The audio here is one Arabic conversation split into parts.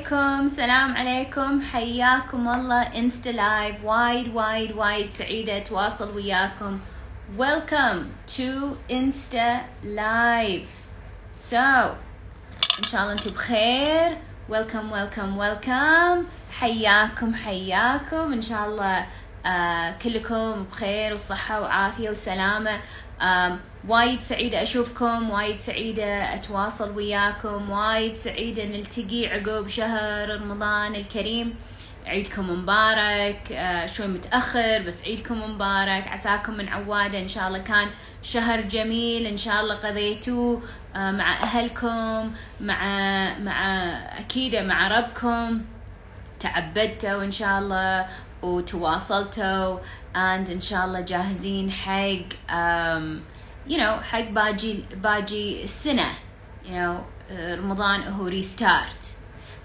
عليكم. سلام عليكم. حياكم الله. insta live وايد وايد وايد سعيدة أتواصل وياكم. Welcome to insta live. So إن شاء الله أنتم بخير. Welcome welcome welcome. حياكم حياكم. إن شاء الله آه كلكم بخير وصحة وعافية وسلامة. آه وايد سعيدة أشوفكم وايد سعيدة أتواصل وياكم وايد سعيدة نلتقي عقب شهر رمضان الكريم. عيدكم مبارك آه شوي متأخر بس عيدكم مبارك. عساكم من عوادة إن شاء الله كان شهر جميل إن شاء الله قضيتوه آه مع أهلكم مع مع أكيد مع ربكم. تعبدتوا إن شاء الله وتواصلتوا and إن شاء الله جاهزين حق you know حق باجي باجي السنة you know رمضان هو ريستارت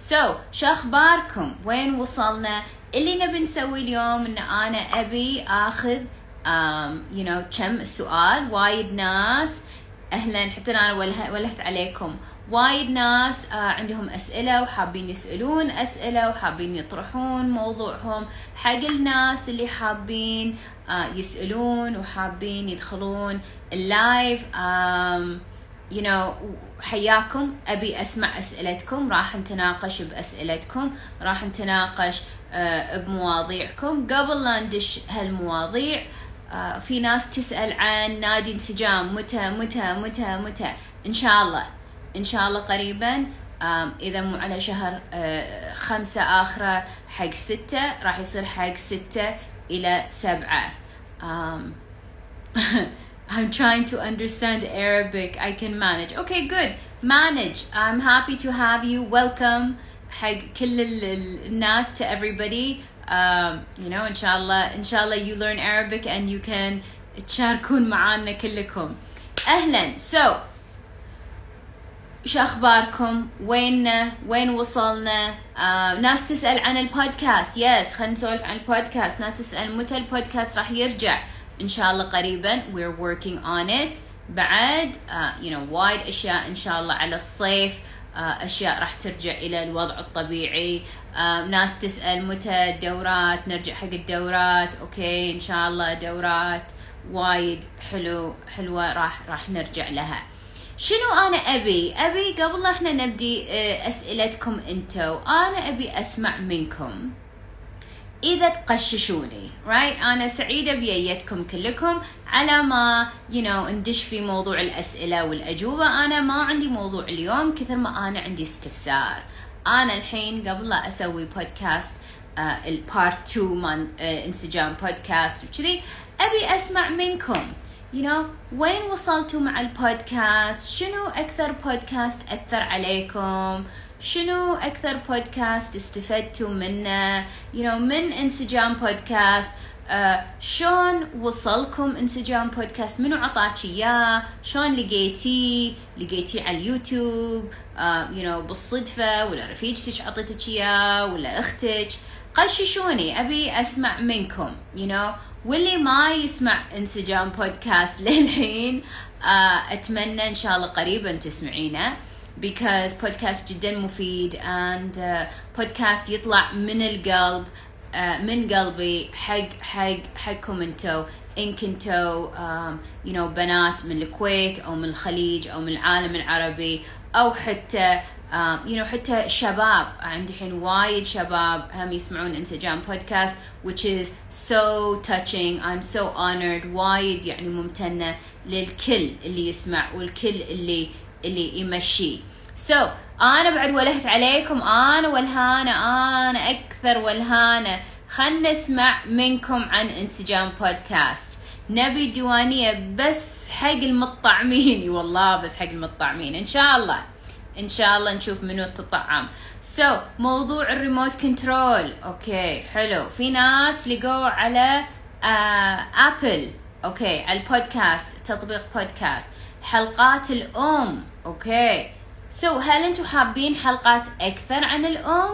so شو أخباركم؟ وين وصلنا؟ اللي نبي نسوي اليوم؟ إن أنا أبي آخذ um, you know كم سؤال وايد ناس. أهلا حتى أنا ولهت عليكم. وايد ناس آه عندهم أسئلة وحابين يسألون أسئلة وحابين يطرحون موضوعهم حق الناس اللي حابين آه يسألون وحابين يدخلون اللايف you know حياكم. أبي أسمع أسئلتكم راح نتناقش بأسئلتكم راح نتناقش آه بمواضيعكم. قبل لا ندش هالمواضيع في ناس تسأل عن نادي انسجام متى متى متى متى؟ إن شاء الله. ان شاء الله قريبا اذا مو على شهر خمسة اخره حق ستة راح يصير حق ستة إلى سبعة um, I'm trying to understand Arabic. I can manage. Okay, good. Manage. I'm happy to have you. Welcome. حق كل الناس to everybody. Um, you know, inshallah, inshallah you learn Arabic and you can تشاركون معانا كلكم. أهلا. So, شو اخباركم وين وين وصلنا؟ آه، ناس تسأل عن البودكاست. يس خلينا نسولف عن البودكاست. ناس تسأل متى البودكاست راح يرجع. إن شاء الله قريبا. We're working on it. بعد uh, you know وايد أشياء إن شاء الله على الصيف. uh, أشياء راح ترجع إلى الوضع الطبيعي. uh, ناس تسأل متى الدورات. نرجع حق الدورات. أوكي إن شاء الله دورات وايد حلو حلوة راح راح نرجع لها. شنو أنا أبي؟ أبي قبل إحنا نبدي أسئلتكم أنتو أنا أبي أسمع منكم. إذا تقرقشوني right? أنا سعيدة بييتكم كلكم. على ما you know, ندش في موضوع الأسئلة والأجوبة أنا ما عندي موضوع اليوم كثر ما أنا عندي استفسار. أنا الحين قبل لا أسوي بودكاست آه ال part 2 من آه انسجام بودكاست وكذي أبي أسمع منكم. You know وين وصلتوا مع البودكاست؟ شنو أكثر بودكاست أثر عليكم؟ شنو أكثر بودكاست استفدتوا منه؟ You know من إنسجام بودكاست؟ uh, شلون وصلكم إنسجام بودكاست؟ منو عطاك إياه؟ شلون لقيتيه لقيتيه على اليوتيوب؟ uh, you know بالصدفة؟ ولا رفيجتك عطتك إياه؟ ولا أختك؟ قششوني أبي أسمع منكم. You know واللي ما يسمع انسجام بودكاست للحين uh, أتمنى إن شاء الله قريبا تسمعينه because podcast جدا مفيد and uh, podcast يطلع من القلب uh, من قلبي حق حق حقكم أنتو. إن كنتو you know بنات من الكويت أو من الخليج أو من العالم العربي أو حتى um, you know حتى شباب عندي الحين وايد شباب هم يسمعون إنسجام بودكاست which is so touching. I'm so honored. وايد يعني ممتنة للكل اللي يسمع والكل اللي اللي يمشي. So أنا بعد ولهت عليكم. أنا ولهانة أنا أكثر ولهانة. خلنا نسمع منكم عن إنسجام بودكاست نبي ديوانية بس حق المطعمين. والله بس حق المطعمين. إن شاء الله. إن شاء الله نشوف منو التطعم so, موضوع ال remote control. okay حلو. في ناس لقوا على ابل uh, okay على البودكاست تطبيق بودكاست. حلقات الأم. okay. so, هل أنتم حابين حلقات أكثر عن الأم؟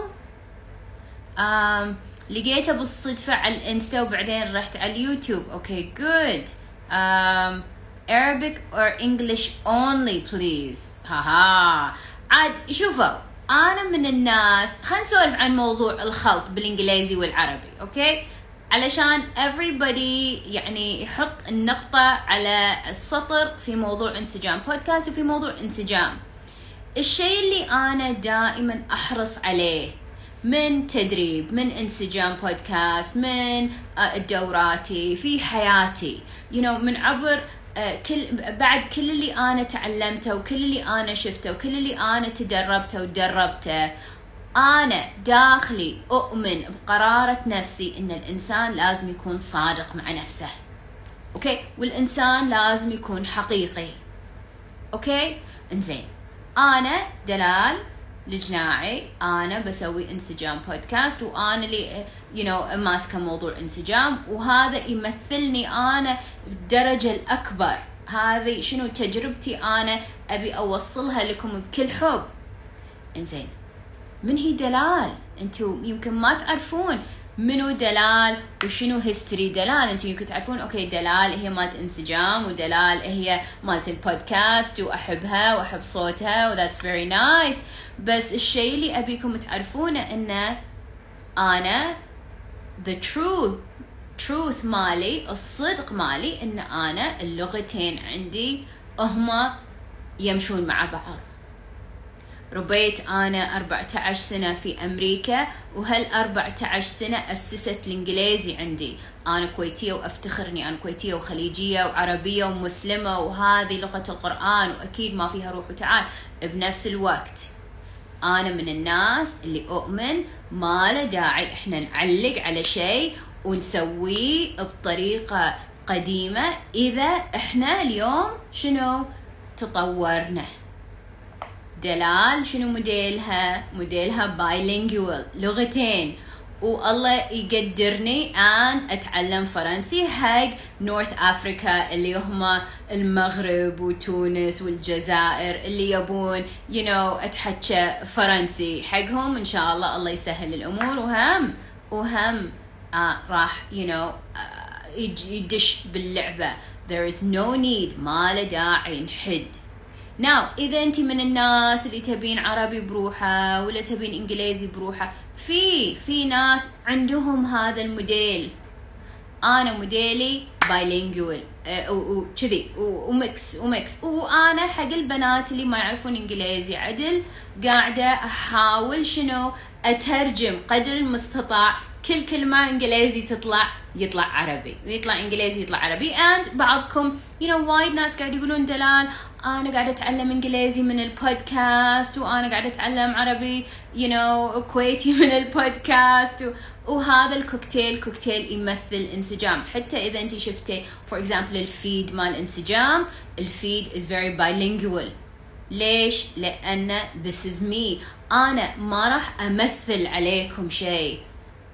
um, لقيتها بالصدفة على ال insta وبعدين رحت على اليوتيوب. okay good um, Arabic or English only please. هاها عاد شوفوا أنا من الناس خلينا نسولف عن موضوع الخلط بالإنجليزي والعربي okay؟ علشان everybody يعني يحط النقطة على السطر في موضوع انسجام بودكاست وفي موضوع انسجام. الشيء اللي أنا دائما أحرص عليه من تدريب من انسجام بودكاست من آه، دوراتي في حياتي. You know من عبر كل بعد كل اللي أنا تعلمته وكل اللي أنا شفته وكل اللي أنا تدربته ودربته أنا داخلي أؤمن بقرارة نفسي إن الإنسان لازم يكون صادق مع نفسه. okay؟ والإنسان لازم يكون حقيقي. okay؟ إنزين. أنا دلال الجناعي أنا بسوي انسجام بودكاست وأنا اللي you know, ماسكة موضوع انسجام. وهذا يمثلني أنا بالدرجه الأكبر. هذه شنو تجربتي أنا أبي أوصلها لكم بكل حب. إنزين من هي دلال؟ أنتم يمكن ما تعرفون. منو دلال وشنو history دلال؟ أنتم يمكن تعرفون okay دلال هي مالت انسجام ودلال هي مالت البودكاست وأحبها وأحب صوتها و that's very nice بس الشيء اللي أبيكم تعرفونه انه أنا the truth truth مالي الصدق مالي إن أنا اللغتين عندي هما يمشون مع بعض. ربيت أنا 14 سنة في أمريكا وهال 14 سنة أسست الإنجليزي عندي. أنا كويتية وأفتخر إني أنا كويتية وخليجية وعربية ومسلمة وهذه لغة القرآن وأكيد ما فيها روح وتعال. بنفس الوقت أنا من الناس اللي أؤمن ما له داعي إحنا نعلق على شيء ونسويه بطريقة قديمة. إذا إحنا اليوم شنو؟ تطورنا. دلال شنو موديلها؟ موديلها bilingual لغتين. والله يقدرني أن أتعلم فرنسي حق North Africa اللي هم المغرب وتونس والجزائر اللي يبون you know, أتحكى فرنسي. حقهم إن شاء الله الله يسهل الأمور وهم وهم آه راح you know, آه يدش باللعبة. There is no need ما له داعي نحد. now إذا أنت من الناس اللي تبين عربي بروحة ولا تبين إنجليزي بروحة في في ناس عندهم هذا الموديل. أنا موديلي bilingual آه، وكذي و mix و mix. وأنا حق البنات اللي ما يعرفون إنجليزي عدل قاعدة أحاول شنو؟ أترجم قدر المستطاع كل كلمة إنجليزي تطلع يطلع عربي. ويطلع إنجليزي يطلع عربي. And بعضكم you know وايد ناس قاعد يقولون دلال أنا قاعدة أتعلم إنجليزي من البودكاست وأنا قاعدة أتعلم عربي you know كويتي من البودكاست. وهذا الكوكتيل كوكتيل يمثل انسجام. حتى إذا أنت شفتي for example ال feed مال انسجام الفيد is very bilingual. ليش؟ لأن this is me. أنا ما راح أمثل عليكم شيء.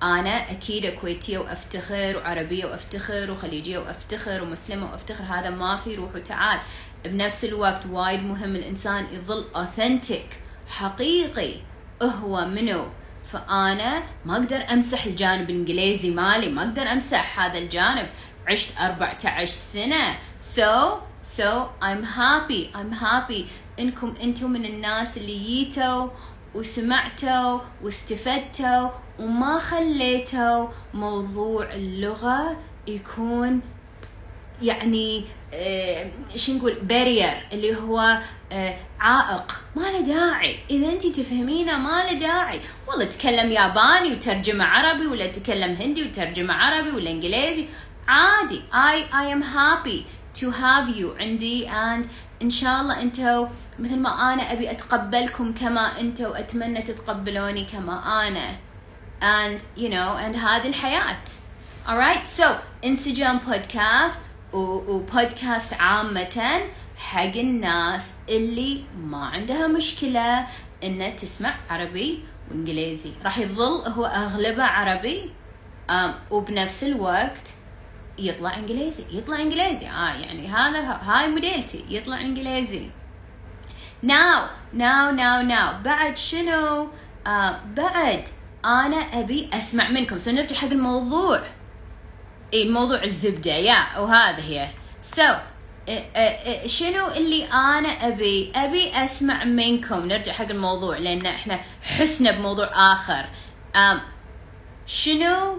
أنا أكيد كويتية وأفتخر وعربية وأفتخر وخليجية وأفتخر ومسلمة وأفتخر. هذا ما في روح وتعال. بنفس الوقت وايد مهم الإنسان يظل أوثنتيك حقيقي. هو منو؟ فأنا ما أقدر أمسح الجانب الإنجليزي مالي ما أقدر أمسح هذا الجانب. عشت 14 سنة. So so I'm happy I'm happy. إنكم أنتم من الناس اللي جيتوا وسمعتوا واستفدتوا وما خليتوا موضوع اللغة يكون يعني آه شو نقول بارير اللي هو آه عائق. ما له داعي. إذا أنت تفهمينه ما له داعي. والله تكلم ياباني وترجمه عربي ولا تكلم هندي وترجمه عربي ولا إنجليزي. عادي. I I am happy to have you. عندي and إن شاء الله أنتو مثل ما أنا أبي أتقبلكم كما أنتو أتمنى تتقبلوني كما أنا. And you know and هذه الحياة. Alright so انسجام بودكاست وبودكاست عامة حق الناس اللي ما عندها مشكلة إنه تسمع عربي وإنجليزي. راح يظل هو أغلبه عربي وبنفس الوقت يطلع إنجليزي يطلع إنجليزي. آه يعني هذا هاي موديلتي يطلع إنجليزي. now now now now بعد شنو؟ آه بعد أنا أبي أسمع منكم. سنرجع حق الموضوع. إي الموضوع الزبدة. يا وهذا هي. so, شنو اللي أنا أبي؟ أبي أسمع منكم. نرجع حق الموضوع لأن إحنا حسينا بموضوع آخر. شنو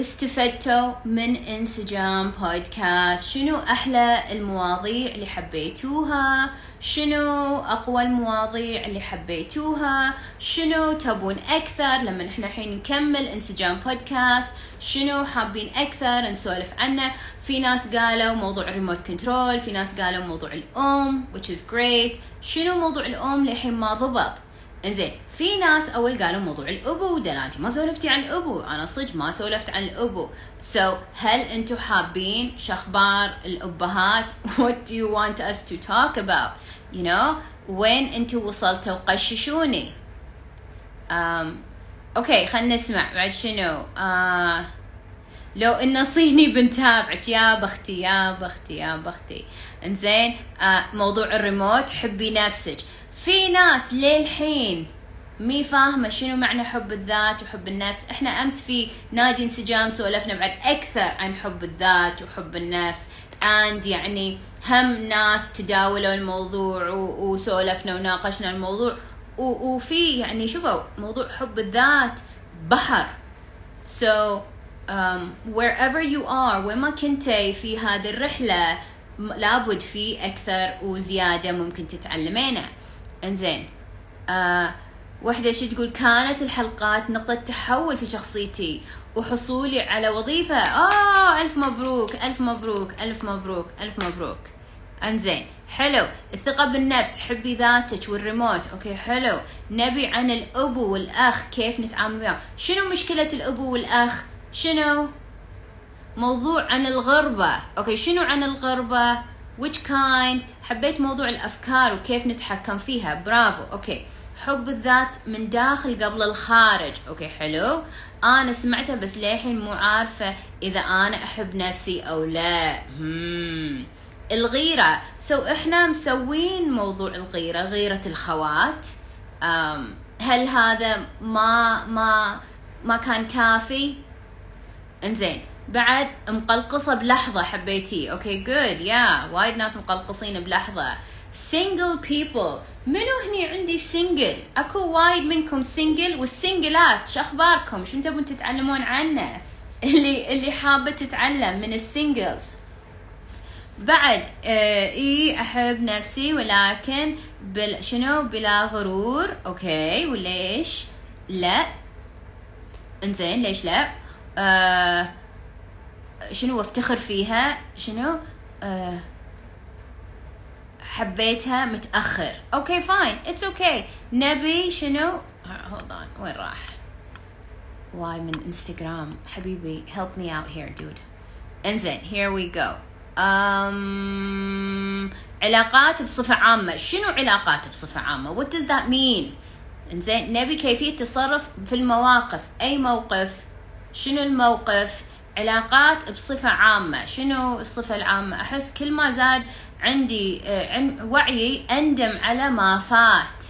استفدتوا من انسجام بودكاست؟ شنو أحلى المواضيع اللي حبيتوها؟ شنو أقوى المواضيع اللي حبيتوها؟ شنو تبون أكثر؟ لما إحنا الحين نكمل انسجام بودكاست شنو حابين أكثر؟ نسولف عنه. في ناس قالوا موضوع الريموت كنترول في ناس قالوا موضوع الأم which is great. شنو موضوع الأم للحين ما ضبط؟ إنزين في ناس أول قالوا موضوع الأبو دلالتي ما سولفتي عن الابو أنا صدق ما سولفت عن الأبو. so, هل أنتم حابين شخبار الأبهات؟ What do you want us to talk about? You know وين أنتم وصلتوا؟ قرقشوني. Um, okay خلينا نسمع. بعد شنو؟ آه لو انه صيني بنتابعك يا بختي يا بختي يا بختي. إنزين آه موضوع الريموت حبي نفسك. في ناس للحين مي فاهمة شنو معنى حب الذات وحب النفس. إحنا أمس في نادي انسجام سولفنا بعد أكثر عن حب الذات وحب النفس. and يعني هم ناس تداولوا الموضوع وسولفنا وناقشنا الموضوع. وفي يعني شوفوا موضوع حب الذات بحر. So um, wherever you are وين ما كنتي في هذه الرحلة لابد في أكثر وزيادة ممكن تتعلمينها. إنزين. آه وحدة شي تقول كانت الحلقات نقطة تحول في شخصيتي وحصولي على وظيفة. آه ألف مبروك ألف مبروك ألف مبروك ألف مبروك. إنزين. حلو. الثقة بالنفس حبي ذاتك والريموت. okay حلو. نبي عن الابو والأخ كيف نتعامل وياهم شنو مشكلة الابو والأخ؟ شنو؟ موضوع عن الغربة. okay شنو عن الغربة؟ Which kind حبيت موضوع الأفكار وكيف نتحكم فيها. برافو. okay. حب الذات من داخل قبل الخارج. okay حلو. أنا سمعتها بس للحين مو عارفة إذا أنا أحب نفسي أو لا. مم. الغيرة. so إحنا مسوين موضوع الغيرة غيرة الخوات. أم هل هذا ما ما ما كان كافي؟ إنزين. بعد مقلقصة بلحظة حبيتي أوكي جود يا وايد ناس مقلقصين بلحظة. Single people. منو هني عندي سنجل أكو وايد منكم سنجل والسنجلات شو أخباركم؟ شو تبون تتعلمون عنه؟ اللي اللي حابة تتعلم من السنجلز بعد آه إي أحب نفسي ولكن بل شنو؟ بلا غرور. okay وليش؟ لا. إنزين ليش لا؟ آه شنو أفتخر فيها؟ شنو؟ آه حبيتها متأخر. okay fine it's okay نبي شنو؟ hold on وين راح؟ why man انستغرام حبيبي help me out here dude. انزين we go. Um, علاقات بصفة عامة. شنو علاقات بصفة عامة؟ What does that mean? انزين نبي كيفية تصرف في المواقف. أي موقف؟ شنو الموقف؟ علاقات بصفة عامة. شنو الصفة العامة؟ أحس كل ما زاد عندي آه، وعي أندم على ما فات.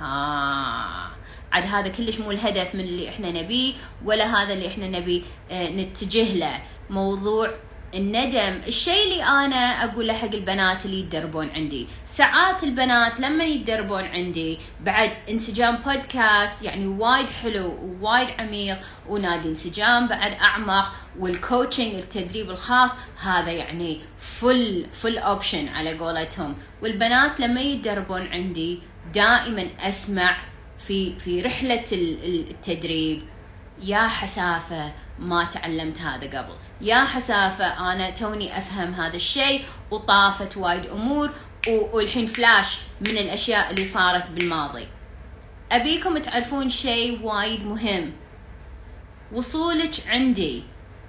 ها. عاد هذا كلش مو الهدف من اللي إحنا نبيه ولا هذا اللي إحنا نبي آه، نتجه له. موضوع الندم. الشيء اللي أنا أقوله حق البنات اللي يتدربون عندي. ساعات البنات لما يتدربون عندي بعد انسجام بودكاست يعني وايد حلو ووايد عميق ونادي انسجام بعد أعمق وال coaching التدريب الخاص هذا يعني full full option على قولتهم. والبنات لما يتدربون عندي دائما أسمع في في رحلة التدريب. يا حسافة ما تعلمت هذا قبل. يا حسافة أنا توني أفهم هذا الشيء وطافت وايد أمور والحين فلاش من الأشياء اللي صارت بالماضي. أبيكم تعرفون شيء وايد مهم. وصولك عندي.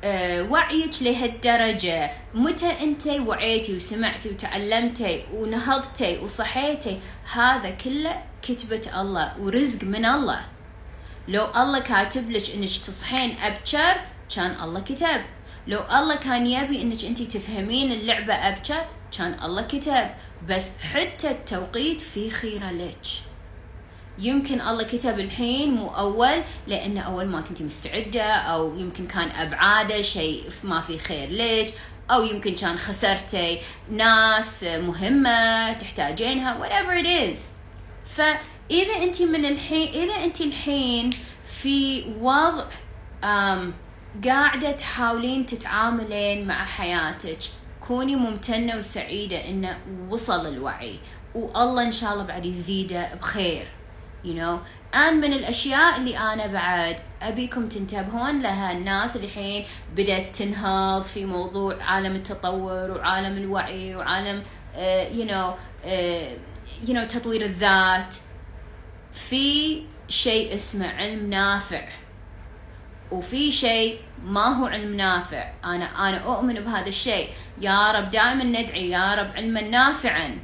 أه وعيك لهالدرجة. متى أنت وعيتي وسمعتي وتعلمتي ونهضتي وصحيتي هذا كله كتبة الله ورزق من الله. لو الله كاتب لك إنك تصحين ابكر كان الله كتب. لو الله كان يبي إنك أنت تفهمين اللعبة يمكن الله كتب الحين مو أول لأن أول ما كنت مستعدة أو يمكن كان ابعاده شيء ما في خير لك. أو يمكن كان خسرتي ناس مهمة تحتاجينها whatever it is. فاذا أنت من الحين إذا أنت الحين في وضع قاعدة تحاولين تتعاملين مع حياتك كوني ممتنة وسعيدة انه وصل الوعي. والله إن شاء الله بعد يزيده بخير you know. And من الأشياء اللي أنا بعد أبيكم تنتبهون لها الناس اللي الحين بدأت تنهض في موضوع عالم التطور وعالم الوعي وعالم uh, you know uh, you know تطوير الذات. في شيء اسمه علم نافع. وفي شيء ما هو علم نافع. أنا أنا أؤمن بهذا الشيء. يا رب دائما ندعي يا رب علما نافعا.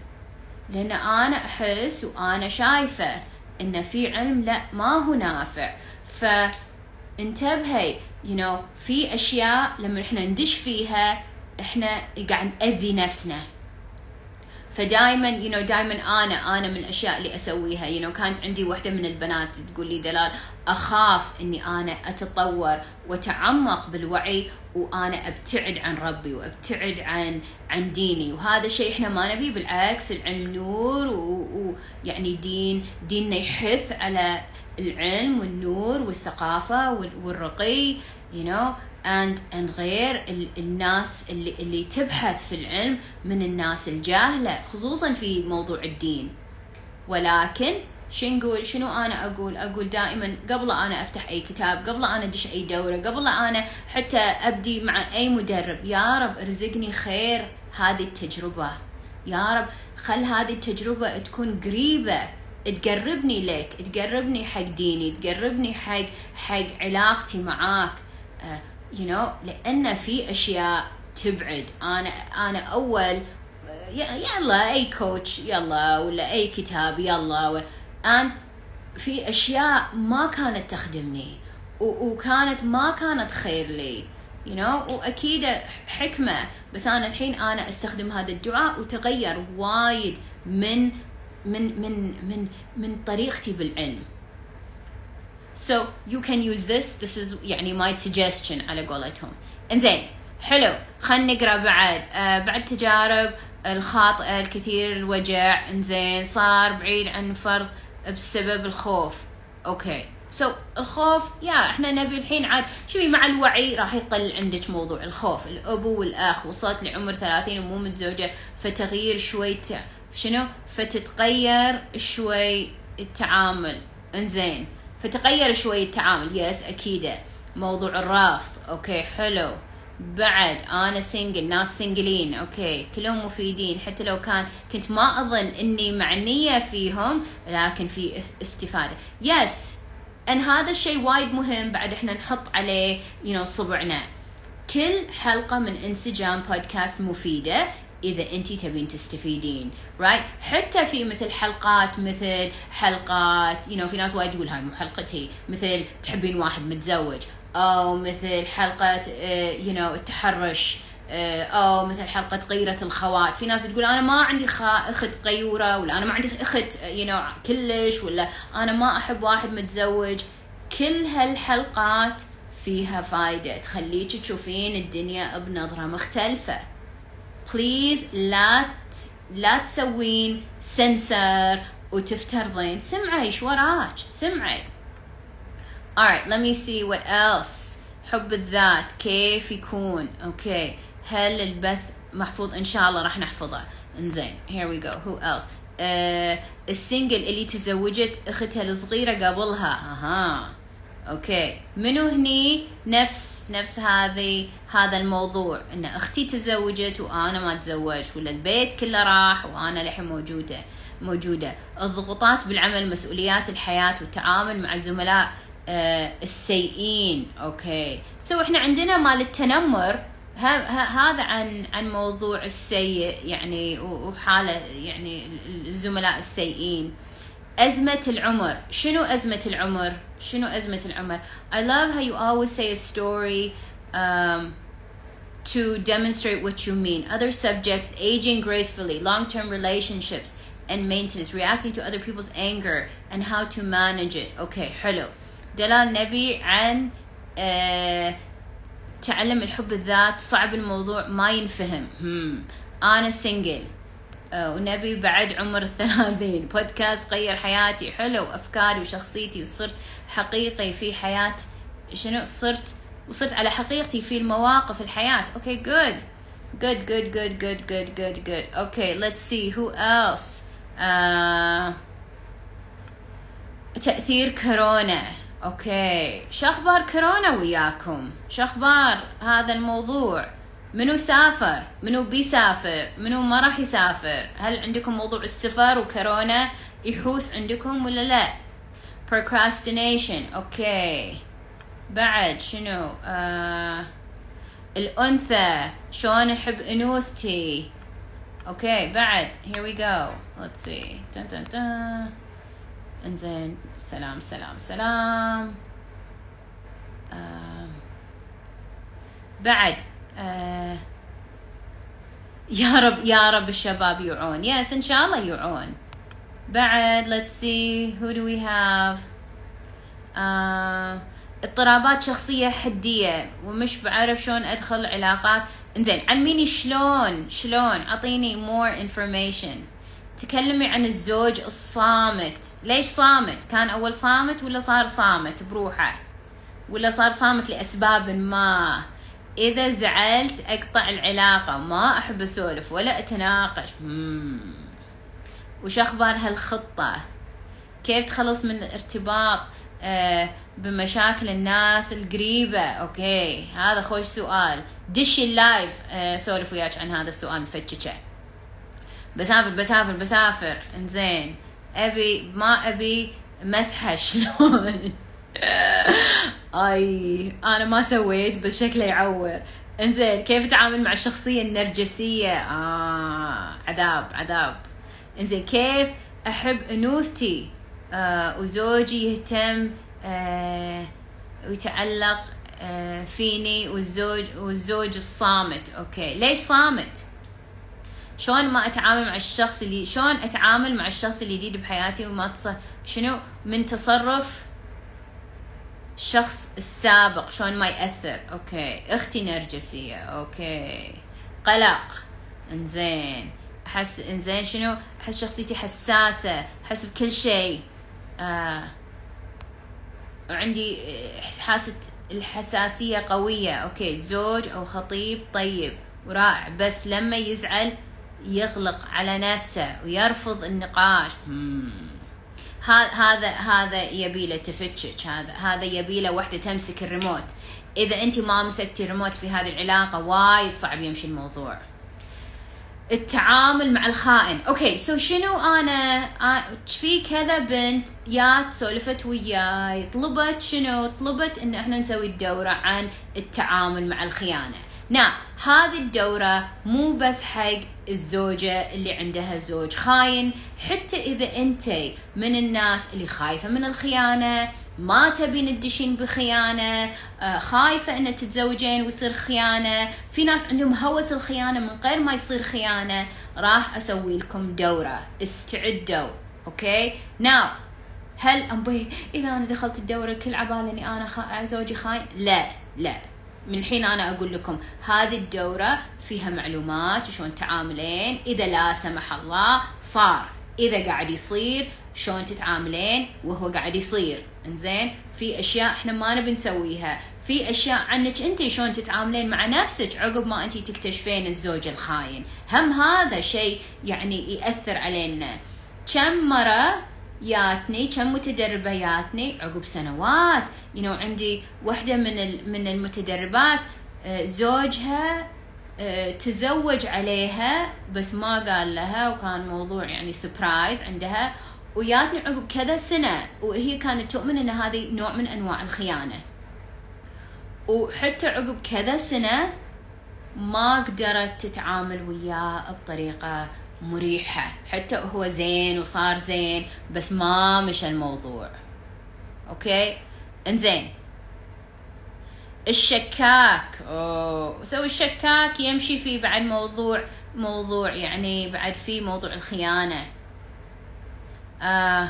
لأن أنا أحس وأنا شايفة إن في علم لا ما هو نافع. فانتبهي you know في أشياء لما إحنا ندش فيها إحنا قاعد نأذي نفسنا. فدائما you know دائما أنا أنا من الأشياء اللي أسويها you know كانت عندي واحدة من البنات تقول لي دلال أخاف إني أنا أتطور واتعمق بالوعي وأنا أبتعد عن ربي وأبتعد عن عن ديني. وهذا الشيء إحنا ما نبي بالعكس العلم نور ويعني دين ديننا يحث على العلم والنور والثقافة والرقي you know. And and غير الناس اللي اللي تبحث في العلم من الناس الجاهلة خصوصا في موضوع الدين. ولكن شو نقول؟ شنو أنا أقول؟ أقول دائما قبل أنا أفتح أي كتاب قبل أنا أدش أي دورة قبل أنا حتى أبدي مع أي مدرب يا رب ارزقني خير هذه التجربة. يا رب خل هذه التجربة تكون قريبة تقربني لك تقربني حق ديني تقربني حق حق علاقتي معاك. Uh, you know لأن في أشياء تبعد. أنا أنا أول يلا أي كوتش يلا ولا أي كتاب يلا and في أشياء ما كانت تخدمني وكانت ما كانت خير لي you know وأكيد حكمة. بس أنا الحين أنا أستخدم هذا الدعاء وتغير وايد من من من من من طريقتي بالعلم. So you can use this. This is يعني my suggestion على قولتهم. إنزين حلو. خلينا نقرأ بعد. آه بعد تجارب الخاطئه الكثير الوجع. إنزين صار بعيد عن فرض بسبب الخوف. okay. so, الخوف يا إحنا نبي الحين عاد شوفي مع الوعي راح يقل عندك موضوع الخوف. الابو والأخ وصلت لعمر 30 ومو متزوجة فتغيير شوي شنو؟ فتتغير شوي التعامل. إنزين. فتغير شوي التعامل. yes أكيد موضوع الرفض. okay حلو. بعد أنا single ناس سنجلين okay كلهم مفيدين. حتى لو كان كنت ما أظن إني معنية فيهم لكن في استفادة. yes ان هذا الشيء وايد مهم. بعد إحنا نحط عليه you know, صبعنا. كل حلقة من انسجام بودكاست مفيدة. إذا انت تبين تستفيدين right? حتى في مثل حلقات مثل حلقات you know, في ناس وايد تقول هاي مو حلقتي مثل تحبين واحد متزوج أو مثل حلقة you know التحرش أو مثل حلقة غيرة الخوات. في ناس تقول أنا ما عندي أخت غيورة ولا أنا ما عندي أخت you know كلش ولا أنا ما أحب واحد متزوج. كل هالحلقات فيها فايدة تخليك تشوفين الدنيا بنظرة مختلفة. please لا لا تسوين سنسر وتفترضين سمعي إيش وراك؟ سمعي alright let me see what else. حب الذات كيف يكون؟ okay. هل البث محفوظ؟ إن شاء الله راح نحفظه. إنزين here we go. Who else? Uh, ال single اللي تزوجت أختها الصغيرة قبلها. أها. okay منو هني نفس نفس هذه هذا الموضوع؟ إن أختي تزوجت وأنا ما تزوجت ولا البيت كله راح وأنا للحين موجودة موجودة. الضغوطات بالعمل مسؤوليات الحياة والتعامل مع الزملاء آه السيئين. okay so إحنا عندنا مال التنمر هذا عن عن موضوع السيء يعني وحالة يعني الزملاء السيئين. أزمة العمر. شنو أزمة العمر؟ شنو أزمة العمر I love how you always say a story um, to demonstrate what you mean other subjects aging gracefully long-term relationships and maintenance reacting to other people's anger and how to manage it okay حلو دلال نبي عن آه تعلم الحب الذات صعب الموضوع ما ينفهم هم. أنا سنجل آه آه، ونبي بعد عمر الثلاثين. بودكاست غير حياتي حلو أفكاري وشخصيتي وصرت حقيقي في حياة شنو؟ صرت وصرت على حقيقتي في المواقف الحياة. okay good good good good good good good good okay let's see who else. آه، تأثير كورونا. okay شخبار كورونا وياكم؟ شخبار هذا الموضوع؟ منو سافر؟ منو بيسافر؟ منو ما راح يسافر؟ هل عندكم موضوع السفر وكورونا يحوس عندكم ولا لا؟ Procrastination. okay بعد شنو؟ آه الأنثى. شلون أحب أنوثتي؟ okay بعد. Here we go. Let's see. Dun, dun, dun. انزين. سلام سلام سلام. آه بعد. آه. يا رب يا رب الشباب يوعون. yes إن شاء الله يوعون. بعد let's see who do we have آه اضطرابات شخصية حدية. ومش بعرف شلون أدخل علاقات إنزين عيني شلون؟ شلون؟ أعطيني more information. تكلمي عن الزوج الصامت. ليش صامت؟ كان أول صامت ولا صار صامت بروحه؟ ولا صار صامت لأسباب ما؟ إذا زعلت أقطع العلاقة ما أحب أسولف ولا أتناقش. وش أخبار هالخطة؟ كيف تخلص من الارتباط آه بمشاكل الناس القريبة؟ okay هذا خوش سؤال. دشي ال live آه سولف وياك عن هذا السؤال مفتشة. بسافر بسافر بسافر. إنزين أبي ما أبي مسحة شلون؟ أي أنا ما سويت بس شكله يعور. إنزين كيف أتعامل مع الشخصية النرجسية؟ آه عذاب عذاب. إنزين كيف أحب أنوثتي؟ آه وزوجي يهتم آه ويتعلق آه فيني والزوج والزوج الصامت. okay ليش صامت؟ شلون ما أتعامل مع الشخص اللي شلون أتعامل مع الشخص الجديد بحياتي وما تص... شنو؟ من تصرف الشخص السابق شلون ما يأثر okay. أختي نرجسية. okay. قلق. إنزين. أحس إنزين شنو؟ أحس شخصيتي حساسة. أحس بكل شيء. آه عندي حاسة الحساسية قوية. okay. زوج أو خطيب طيب ورائع. بس لما يزعل يغلق على نفسه ويرفض النقاش. هذا هذا يبي له تفتشك هذا هذا يبي له وحدة تمسك الريموت. إذا أنت ما مسكتي الريموت في هذه العلاقة وايد صعب يمشي الموضوع. التعامل مع الخائن. okay so شنو أنا في كذا بنت يات سولفت وياي طلبت شنو؟ طلبت إن إحنا نسوي الدورة عن التعامل مع الخيانة. نعم هذه الدورة مو بس حق الزوجة اللي عندها زوج. خاين حتى إذا أنت من الناس اللي خايفة من الخيانة ما تبين تدشين بخيانة آه، خايفة أن تتزوجين ويصير خيانة. في ناس عندهم هوس الخيانة من غير ما يصير خيانة. راح أسوي لكم دورة. استعدوا أوكي؟ ناو هل أبي إذا أنا دخلت الدورة الكل عبالي أني أنا خ... زوجي خاين؟ لا لا. من الحين أنا أقول لكم هذه الدورة فيها معلومات وشون تعاملين. إذا لا سمح الله صار. إذا قاعد يصير شلون تتعاملين وهو قاعد يصير. إنزين؟ في أشياء إحنا ما نبي نسويها. في أشياء عنك أنت شلون تتعاملين مع نفسك عقب ما أنت تكتشفين الزوج الخاين. هم هذا شيء يعني يأثر علينا. كم مرة ياتني كم متدربه ياتني عقب سنوات. You know عندي واحدة من من المتدربات. آه، زوجها آه، تزوج عليها بس ما قال لها وكان موضوع يعني سبرايز عندها. وياتني عقب كذا سنة وهي كانت تؤمن إن هذه نوع من أنواع الخيانة. وحتى عقب كذا سنة ما قدرت تتعامل وياه بطريقة مريحة. حتى هو زين وصار زين بس ما مشى الموضوع أوكي؟ انزين. الشكاك. أوه. سوي الشكاك يمشي في بعد موضوع موضوع يعني بعد في موضوع الخيانة. آه.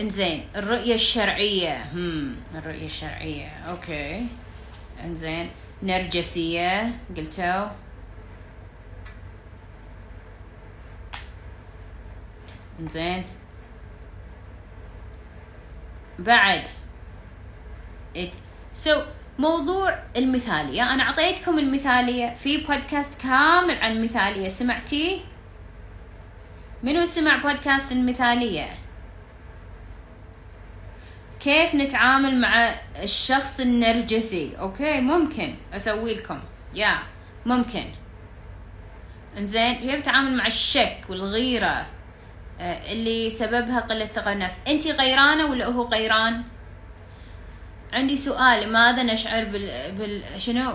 انزين. الرؤية الشرعية. هم الرؤية الشرعية. okay. انزين. نرجسية قلتوا؟ انزين بعد. so, موضوع المثالية. أنا أعطيتكم المثالية في بودكاست كامل عن المثالية سمعتي؟ منو سمع بودكاست المثالية؟ كيف نتعامل مع الشخص النرجسي؟ أوكي ممكن. أسوي لكم. يا ممكن. إنزين كيف نتعامل مع الشك والغيرة؟ آه، اللي سببها قلة ثقة بالنفس انت غيرانة ولا هو غيران؟ عندي سؤال لماذا نشعر بال, بال... شنو؟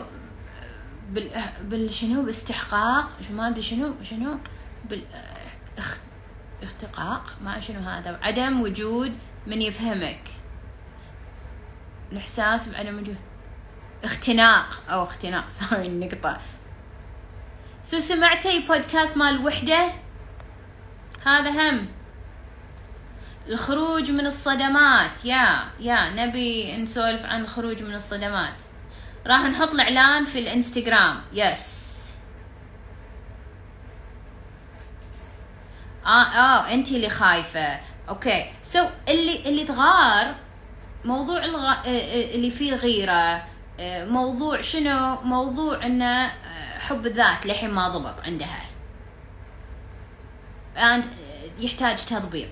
بال... بال شنو؟ باستحقاق؟ ما أدري شنو شنو؟ بال اخ... اختقاق؟ ما شنو هذا. عدم وجود من يفهمك. الإحساس بعدم وجود. اختناق. أو اختناق سوري النقطة سو سمعتي بودكاست مال الوحدة هذا هم. الخروج من الصدمات. يا يا نبي نسولف عن الخروج من الصدمات. راح نحط الإعلان في الإنستغرام. yes آه آه أنت اللي خايفة. okay. so, اللي اللي تغار موضوع الغ... آه، آه، اللي فيه غيره آه، موضوع شنو؟ موضوع إنه حب الذات للحين ما ضبط عندها. يحتاج تضبيط.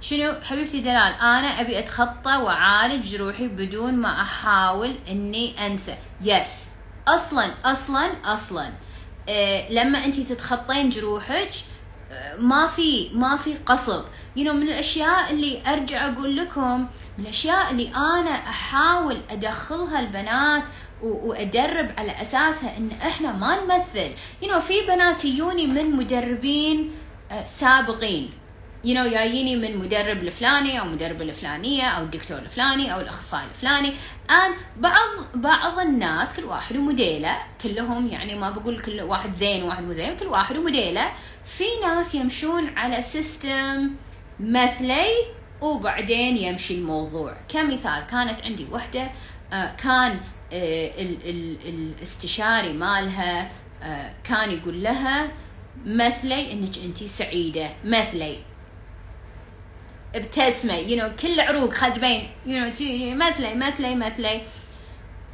شنو حبيبتي دلال؟ أنا أبي أتخطى وأعالج جروحي بدون ما أحاول إني أنسى. يس أصلا أصلا أصلا. إيه لما انت تتخطين جروحك آه، ما في ما في قصد you know, من الأشياء اللي أرجع أقول لكم من الأشياء اللي أنا أحاول أدخلها البنات وأدرب على أساسها إن إحنا ما نمثل. You know, في بنات يجوني من مدربين آه، سابقين. you know جاييني من مدرب الفلاني أو مدرب الفلانية أو الدكتور الفلاني أو الأخصائي الفلاني. ان بعض بعض الناس كل واحد وموديله. كلهم يعني ما بقول كل واحد زين وواحد مو زين كل واحد وموديله. في ناس يمشون على system مثلي وبعدين يمشي الموضوع. كمثال كانت عندي وحدة آه، كان الاستشاري مالها آه، كان يقول لها مثلي إنك انت سعيدة مثلي. ابتسمي يو you know, كل عروق خد تبين يو know, مثلي مثلي مثلي.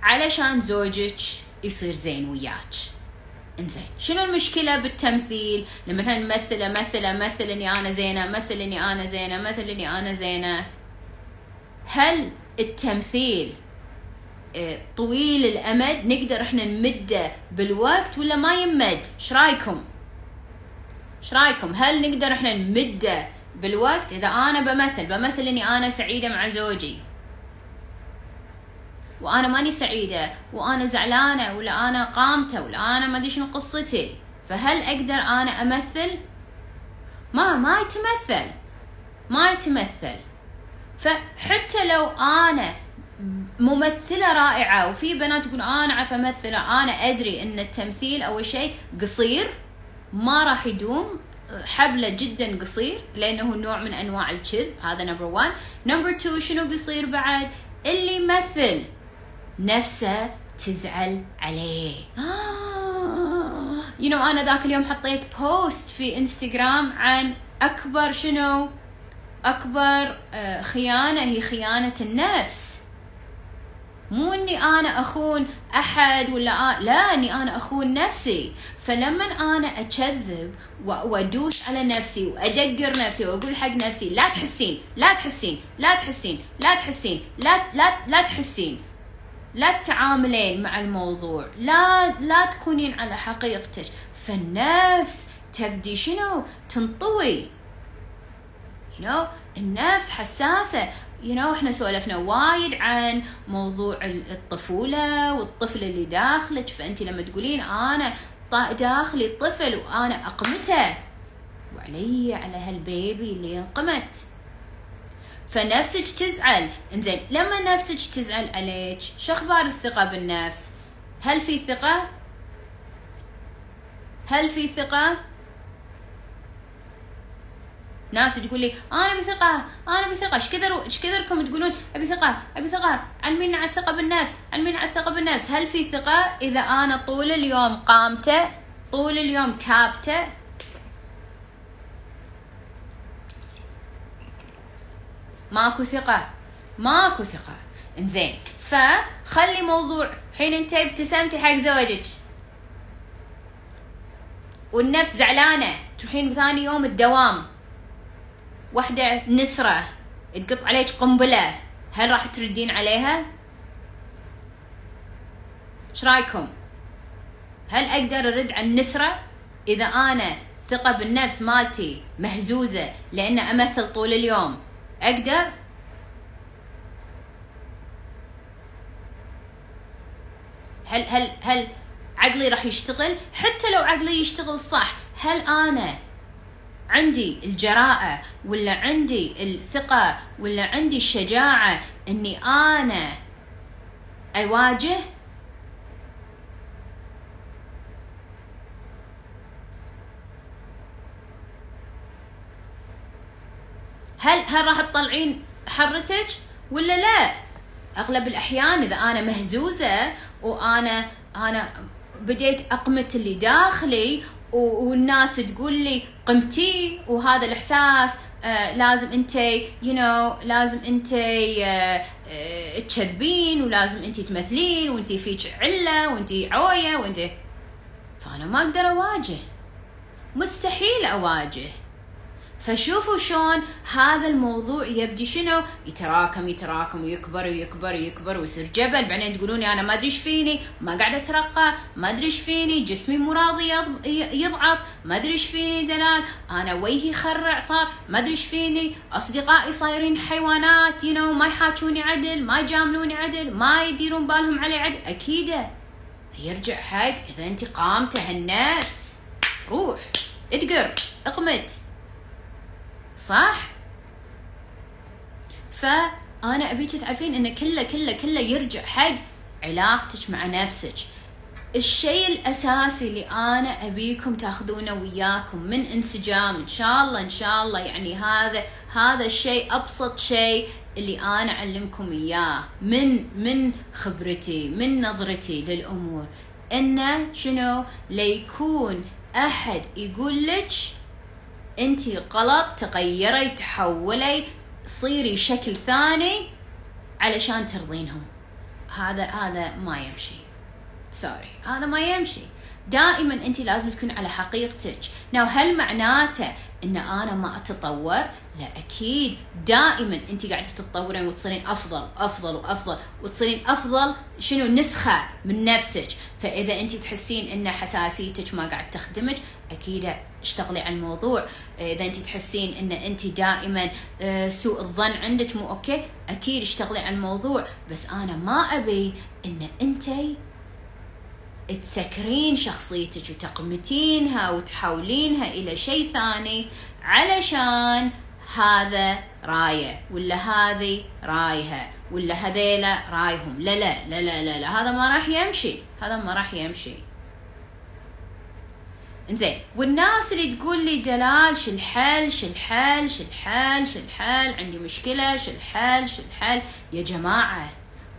علشان زوجك يصير زين وياك. إنزين. شنو المشكلة بالتمثيل؟ لما إحنا نمثل امثل امثل اني أنا زينة امثل اني أنا زينة امثل اني أنا زينة. هل التمثيل آه، طويل الأمد نقدر إحنا نمده بالوقت ولا ما يمد؟ إيش رأيكم؟ إيش رأيكم؟ هل نقدر إحنا نمده بالوقت؟ إذا أنا بمثل بمثل إني أنا سعيدة مع زوجي. وأنا ماني سعيدة وأنا زعلانة ولا أنا قامتة ولا أنا ما أدري شنو قصتي. فهل أقدر أنا أمثل؟ ما ما يتمثل. ما يتمثل. فحتى لو أنا ممثلة رائعة وفي بنات تقول أنا أعرف أمثلة أنا أدري أن التمثيل أول شيء قصير ما راح يدوم حبلة جدا قصير لأنه نوع من أنواع الكذب هذا number 1 number 2 شنو بيصير بعد؟ اللي يمثل نفسه تزعل عليه. you know أنا ذاك اليوم حطيت post في انستغرام عن أكبر شنو؟ أكبر آه، خيانة هي خيانة النفس. مو إني أنا أخون أحد ولا آ... لا إني أنا أخون نفسي. فلما أنا أكذب وأدوس على نفسي وأدقر نفسي وأقول حق نفسي لا تحسين لا تحسين لا تحسين لا تحسين لا لا لا تحسين. لا تتعاملين مع الموضوع لا لا تكونين على حقيقتك. فالنفس تبدي شنو؟ تنطوي. You know النفس حساسة. You know إحنا سولفنا وايد عن موضوع الطفولة والطفل اللي داخلك. فانت لما تقولين أنا داخلي طفل وأنا أقمته وعلي على هالبيبي اللي انقمت. فنفسك تزعل. إنزين لما نفسك تزعل عليك شو أخبار الثقة بالنفس؟ هل في ثقة؟ هل في ثقة؟ ناس تقول لي أنا بثقة أنا بثقة. إيش كثر إيش كثركم تقولون؟ أبي ثقة أبي ثقة. علمينا على الثقه بالنفس علمينا على الثقه بالنفس هل في ثقة إذا أنا طول اليوم قامته؟ طول اليوم كابته؟ ماكو ثقة ماكو ثقة. إنزين فخلي موضوع. حين أنت ابتسمتي حق زوجك. والنفس زعلانة. تروحين بثاني يوم الدوام. واحدة نسرة تقط عليك قنبلة هل راح تردين عليها؟ إيش رأيكم؟ هل أقدر أرد على النسرة إذا أنا ثقة بالنفس مالتي مهزوزة لأن أمثل طول اليوم أقدر؟ هل هل هل عقلي راح يشتغل؟ حتى لو عقلي يشتغل صح، هل أنا عندي الجراءة ولا عندي الثقة ولا عندي الشجاعة إني أنا أواجه؟ هل هل راح تطلعين حرتك؟ ولا لا؟ أغلب الأحيان إذا أنا مهزوزة وأنا أنا بديت أقمت اللي داخلي والناس تقول لي قمتي وهذا الإحساس آه لازم أنت يو you know, لازم أنت آه آه تكذبين ولازم أنت تمثلين وأنت فيك علة وأنت عوية وأنت. فأنا ما أقدر أواجه. مستحيل أواجه. فشوفوا شلون هذا الموضوع يبدي شنو؟ يتراكم يتراكم ويكبر ويكبر ويكبر ويصير جبل. بعدين تقولون أنا ما أدري إيش فيني ما قاعدة أترقى ما أدري إيش فيني جسمي مو راضي يضعف ما أدري إيش فيني دلال. أنا وجهي خرع صار ما أدري إيش فيني. أصدقائي صايرين حيوانات يو ما يحاكوني عدل ما يجاملوني عدل ما يديرون بالهم علي عدل. أكيد يرجع حق إذا أنت قامته الناس. روح ادقر اقمت. صح؟ فأنا أبيك تعرفين انه كله كله كله يرجع حق علاقتك مع نفسك. الشيء الأساسي اللي أنا أبيكم تأخذونه وياكم من انسجام. إن شاء الله إن شاء الله. يعني هذا هذا الشيء أبسط شيء اللي أنا أعلمكم إياه. من من خبرتي من نظرتي للأمور. إنه شنو؟ ليكون أحد يقول لك انت غلط تغيري تحولي صيري شكل ثاني علشان ترضينهم. هذا هذا ما يمشي. سوري هذا ما يمشي. دائما انت لازم تكون على حقيقتك. ناو هل معناته إن أنا ما أتطور؟ لا أكيد. دائما انت قاعدة تتطورين وتصيرين أفضل أفضل وأفضل وتصيرين أفضل شنو؟ نسخة من نفسك. فإذا انت تحسين إن حساسيتك ما قاعد تخدمك أكيد اشتغلي على الموضوع. إذا أنت تحسين إن أنت دائما آه، سوء الظن عندك مو okay أكيد اشتغلي على الموضوع. بس أنا ما أبي إن أنت تسكرين شخصيتك وتقمتينها وتحولينها إلى شيء ثاني علشان هذا رايه ولا هذه رايها ولا هذيلا رايهم. لا لا لا لا لا, لا. هذا ما راح يمشي هذا ما راح يمشي. إنزين. والناس اللي تقول لي دلال شو الحل شو الحل شو الحل شو الحل عندي مشكلة شو الحل شو الحل يا جماعة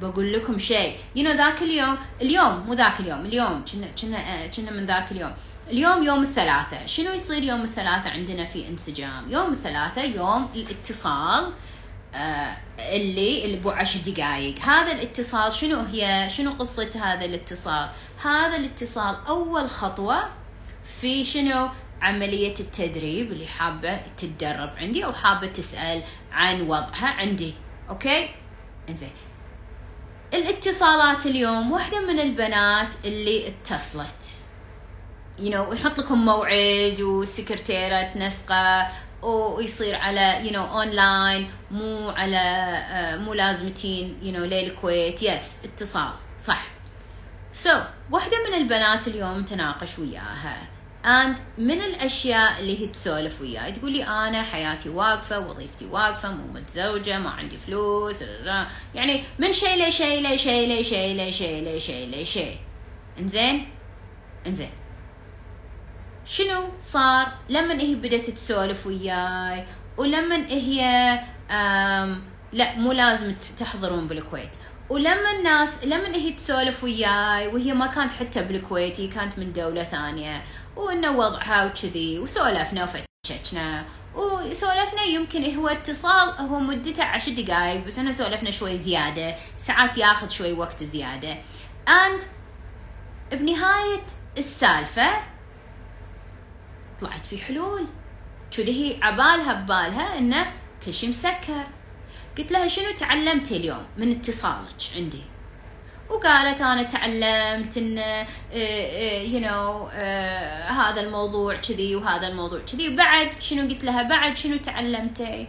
بقول لكم شيء. يو you know ذاك اليوم اليوم مو ذاك اليوم اليوم. كنا كنا كنا من ذاك اليوم. اليوم يوم الثلاثاء شنو يصير يوم الثلاثاء عندنا في إنسجام؟ يوم الثلاثاء يوم الاتصال آه اللي اللي بو عشر دقائق هذا الاتصال شنو هي؟ شنو قصة هذا الاتصال؟ هذا الاتصال أول خطوة في شنو عملية التدريب اللي حابة تتدرب عندي أو حابة تسأل عن وضعها عندي. okay؟ إنزين. الاتصالات اليوم واحدة من البنات اللي اتصلت. You know لكم موعد والسكرتيرة تنسقة ويصير على you know online مو على uh, مو لازمتين you know للكويت yes اتصال. صح. so so, واحدة من البنات اليوم تناقش وياها. and من الأشياء اللي هي تسولف وياي. تقول لي أنا حياتي واقفة وظيفتي واقفة مو متزوجه ما عندي فلوس يعني من شيء لشيء لشيء لشيء لشيء لشيء لشيء إنزين؟ إنزين. شنو صار لما هي بدأت تسولف وياي؟ ولما هي لا مو لازم تحضرون بالكويت. ولما الناس لما هي تسولف وياي وهي ما كانت حتى بالكويت هي كانت من دولة ثانية. وإنه وضعها وكذي وسولفنا وفتشنا وسولفنا يمكن هو اتصال هو مدته عشر دقايق بس إحنا سولفنا شوي زيادة. ساعات ياخذ شوي وقت زيادة. And بنهاية السالفة طلعت في حلول. شو هي عبالها ببالها إنه كل شيء مسكر. قلت لها شنو تعلمتي اليوم من اتصالك عندي؟ وقالت أنا تعلمت إن يو نو هذا الموضوع كذي وهذا الموضوع كذي. وبعد شنو قلت لها؟ بعد شنو تعلمتي؟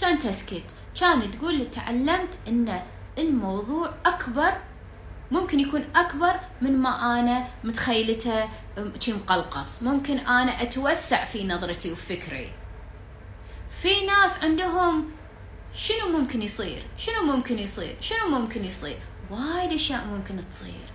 كان تسكت. كانت تقول تعلمت إن الموضوع أكبر ممكن يكون أكبر من ما أنا متخيلته شي مقلقص. ممكن أنا أتوسع في نظرتي وفكري. في ناس عندهم شنو ممكن يصير؟ شنو ممكن يصير؟ شنو ممكن يصير؟ وايد أشياء ممكن تصير.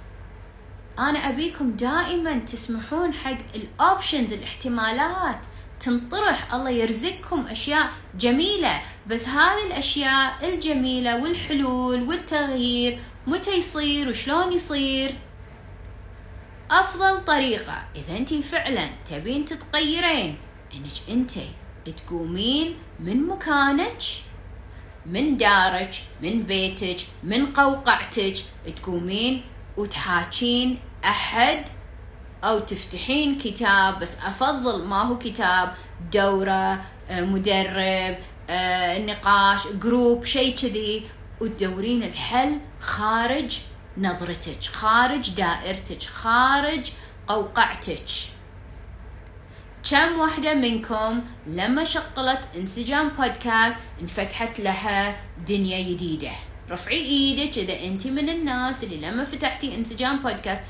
أنا أبيكم دائما تسمحون حق الاوبشنز الاحتمالات تنطرح. الله يرزقكم أشياء جميلة. بس هذه الأشياء الجميلة والحلول والتغيير متى يصير وشلون يصير؟ أفضل طريقة. إذا أنت فعلا تبين تتغيرين إنك أنت تقومين من مكانك من دارك من بيتك من قوقعتك تقومين وتحاكين أحد أو تفتحين كتاب بس أفضل ما هو كتاب دورة آه، مدرب آه، نقاش جروب شيء كذي. وتدورين الحل خارج نظرتك خارج دائرتك خارج قوقعتك كم واحدة منكم لما شغلت انسجام بودكاست انفتحت لها دنيا جديدة؟ رفعي إيدك إذا انت من الناس اللي لما فتحتي انسجام بودكاست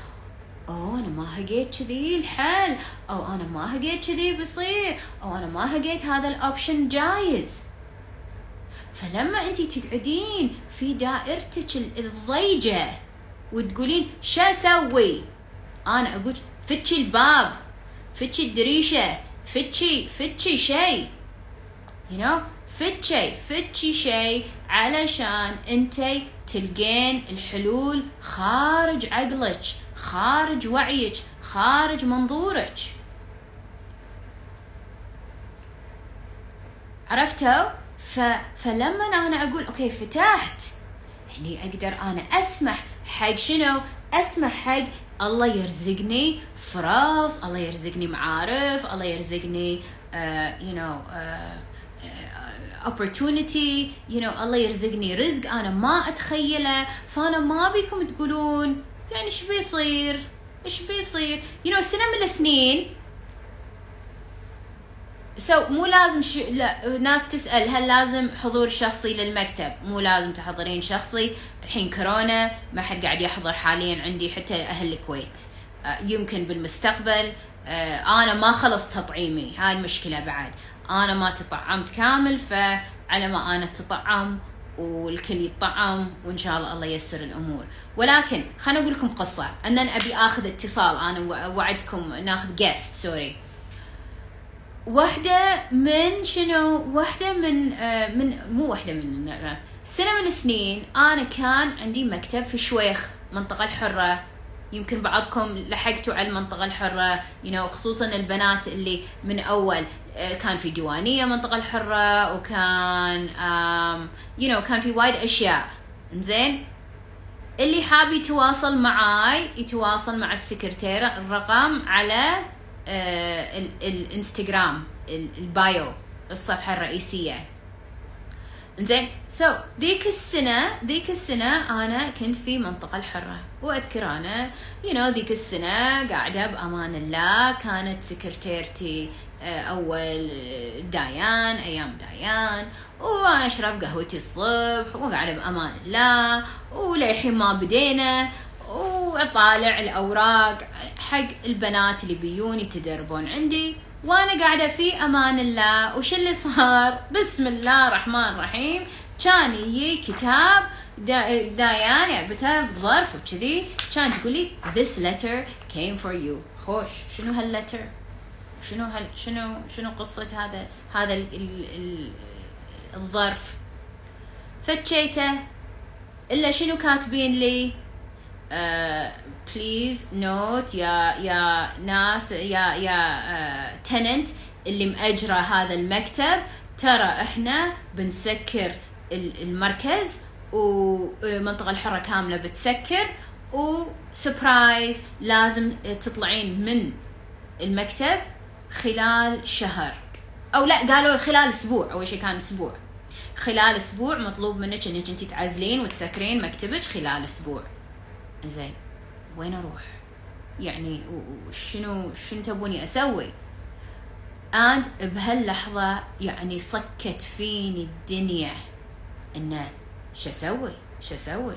أوه أنا ما هقيت كذي الحل. أو أنا ما هقيت كذي بيصير أو أنا ما هقيت هذا ال option جايز. فلما انت تقعدين في دائرتك الضيجة وتقولين شو أسوي؟ أنا أقول فتحي الباب. فتشي الدريشة فتشي فتشي شيء. You know? فتشي فتشي شيء علشان انتي تلقين الحلول خارج عقلك خارج وعيك خارج منظورك. عرفتوا؟ ف... فلما أنا أقول أوكي فتحت. هني أقدر أنا أسمح حق شنو؟ أسمح حق الله يرزقني فرص الله يرزقني معارف الله يرزقني uh, you know uh, uh, opportunity you know الله يرزقني رزق أنا ما أتخيله. فأنا ما بيكم تقولون يعني إيش بيصير؟ إيش بيصير؟ you know سنة من السنين سو مو لازم ش... لا ناس تسأل هل لازم حضور شخصي للمكتب؟ مو لازم تحضرين شخصي. الحين كورونا ما حد قاعد يحضر حاليا عندي حتى أهل الكويت. آه، يمكن بالمستقبل. آه، أنا ما خلص تطعيمي. هاي المشكلة بعد. أنا ما تطعمت كامل فعلى ما أنا اتطعم والكل يطعم وإن شاء الله الله ييسر الأمور. ولكن خليني أقول لكم قصة. ان أبي آخذ اتصال. أنا وعدكم ناخذ guest sorry واحدة من شنو؟ واحدة من آه من مو واحدة من سنة من السنين أنا كان عندي مكتب في شويخ منطقة الحرة. يمكن بعضكم لحقتوا على المنطقة الحرة you know, خصوصا البنات اللي من أول آه كان في ديوانية منطقة الحرة وكان um, you know, كان في وايد أشياء. زين اللي حاب يتواصل معاي يتواصل مع السكرتيرة الرقم على الانستغرام البايو الصفحة الرئيسية. زين so so, ذيك السنة ذيك السنة أنا كنت في منطقة الحرة وأذكر أنا يو you know, ذيك السنة قاعدة بأمان الله كانت سكرتيرتي آه، أول دايان أيام دايان وأنا أشرب قهوتي الصبح وقاعدة بأمان الله وللحين ما بدينا وأطالع الأوراق حق البنات اللي بيون يتدربون عندي وأنا قاعدة في أمان الله. وش اللي صار؟ بسم الله الرحمن الرحيم. كان يجي كتاب دا دايان جبتها بظرف وكذي. كانت تقول لي this letter came for you. خوش. شنو هال letter شنو هال شنو شنو قصة هذا هذا ال ال ال الظرف؟ فتشيته إلا شنو كاتبين لي؟ please uh, note يا يا ناس يا يا tenant uh, اللي مأجرة هذا المكتب ترى إحنا بنسكر المركز والمنطقة الحرة كاملة بتسكر و surprise لازم تطلعين من المكتب خلال شهر. أو لا قالوا خلال أسبوع أول شيء كان أسبوع. خلال أسبوع مطلوب منك إنك انت تعزلين وتسكرين مكتبك خلال أسبوع. زين وين أروح؟ يعني شنو شنو تبوني أسوي؟ اند بهاللحظة يعني صكت فيني الدنيا إنه شو أسوي؟ شو أسوي؟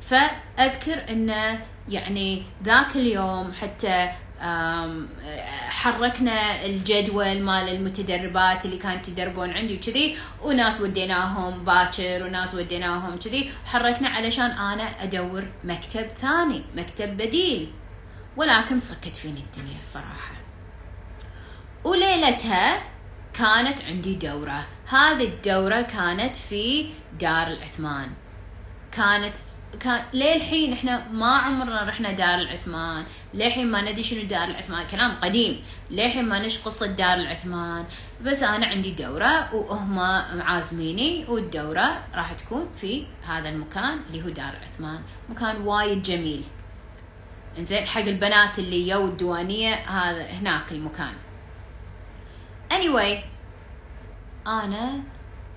فأذكر إنه يعني ذاك اليوم حتى حركنا الجدول مال المتدربات اللي كانت يدربون عندي وكذي وناس وديناهم باكر وناس وديناهم كذي. حركنا علشان أنا أدور مكتب ثاني مكتب بديل. ولكن صكت فيني الدنيا الصراحة. وليلتها كانت عندي دورة. هذه الدورة كانت في دار العثمان. كانت كان للحين إحنا ما عمرنا رحنا دار العثمان. للحين ما ندري شنو دار العثمان. كلام قديم. للحين ما نش قصة دار العثمان. بس أنا عندي دورة وهم عازميني والدورة راح تكون في هذا المكان اللي هو دار العثمان. مكان وايد جميل. إنزين حق البنات اللي يو الديوانية هذا هناك المكان. Anyway أنا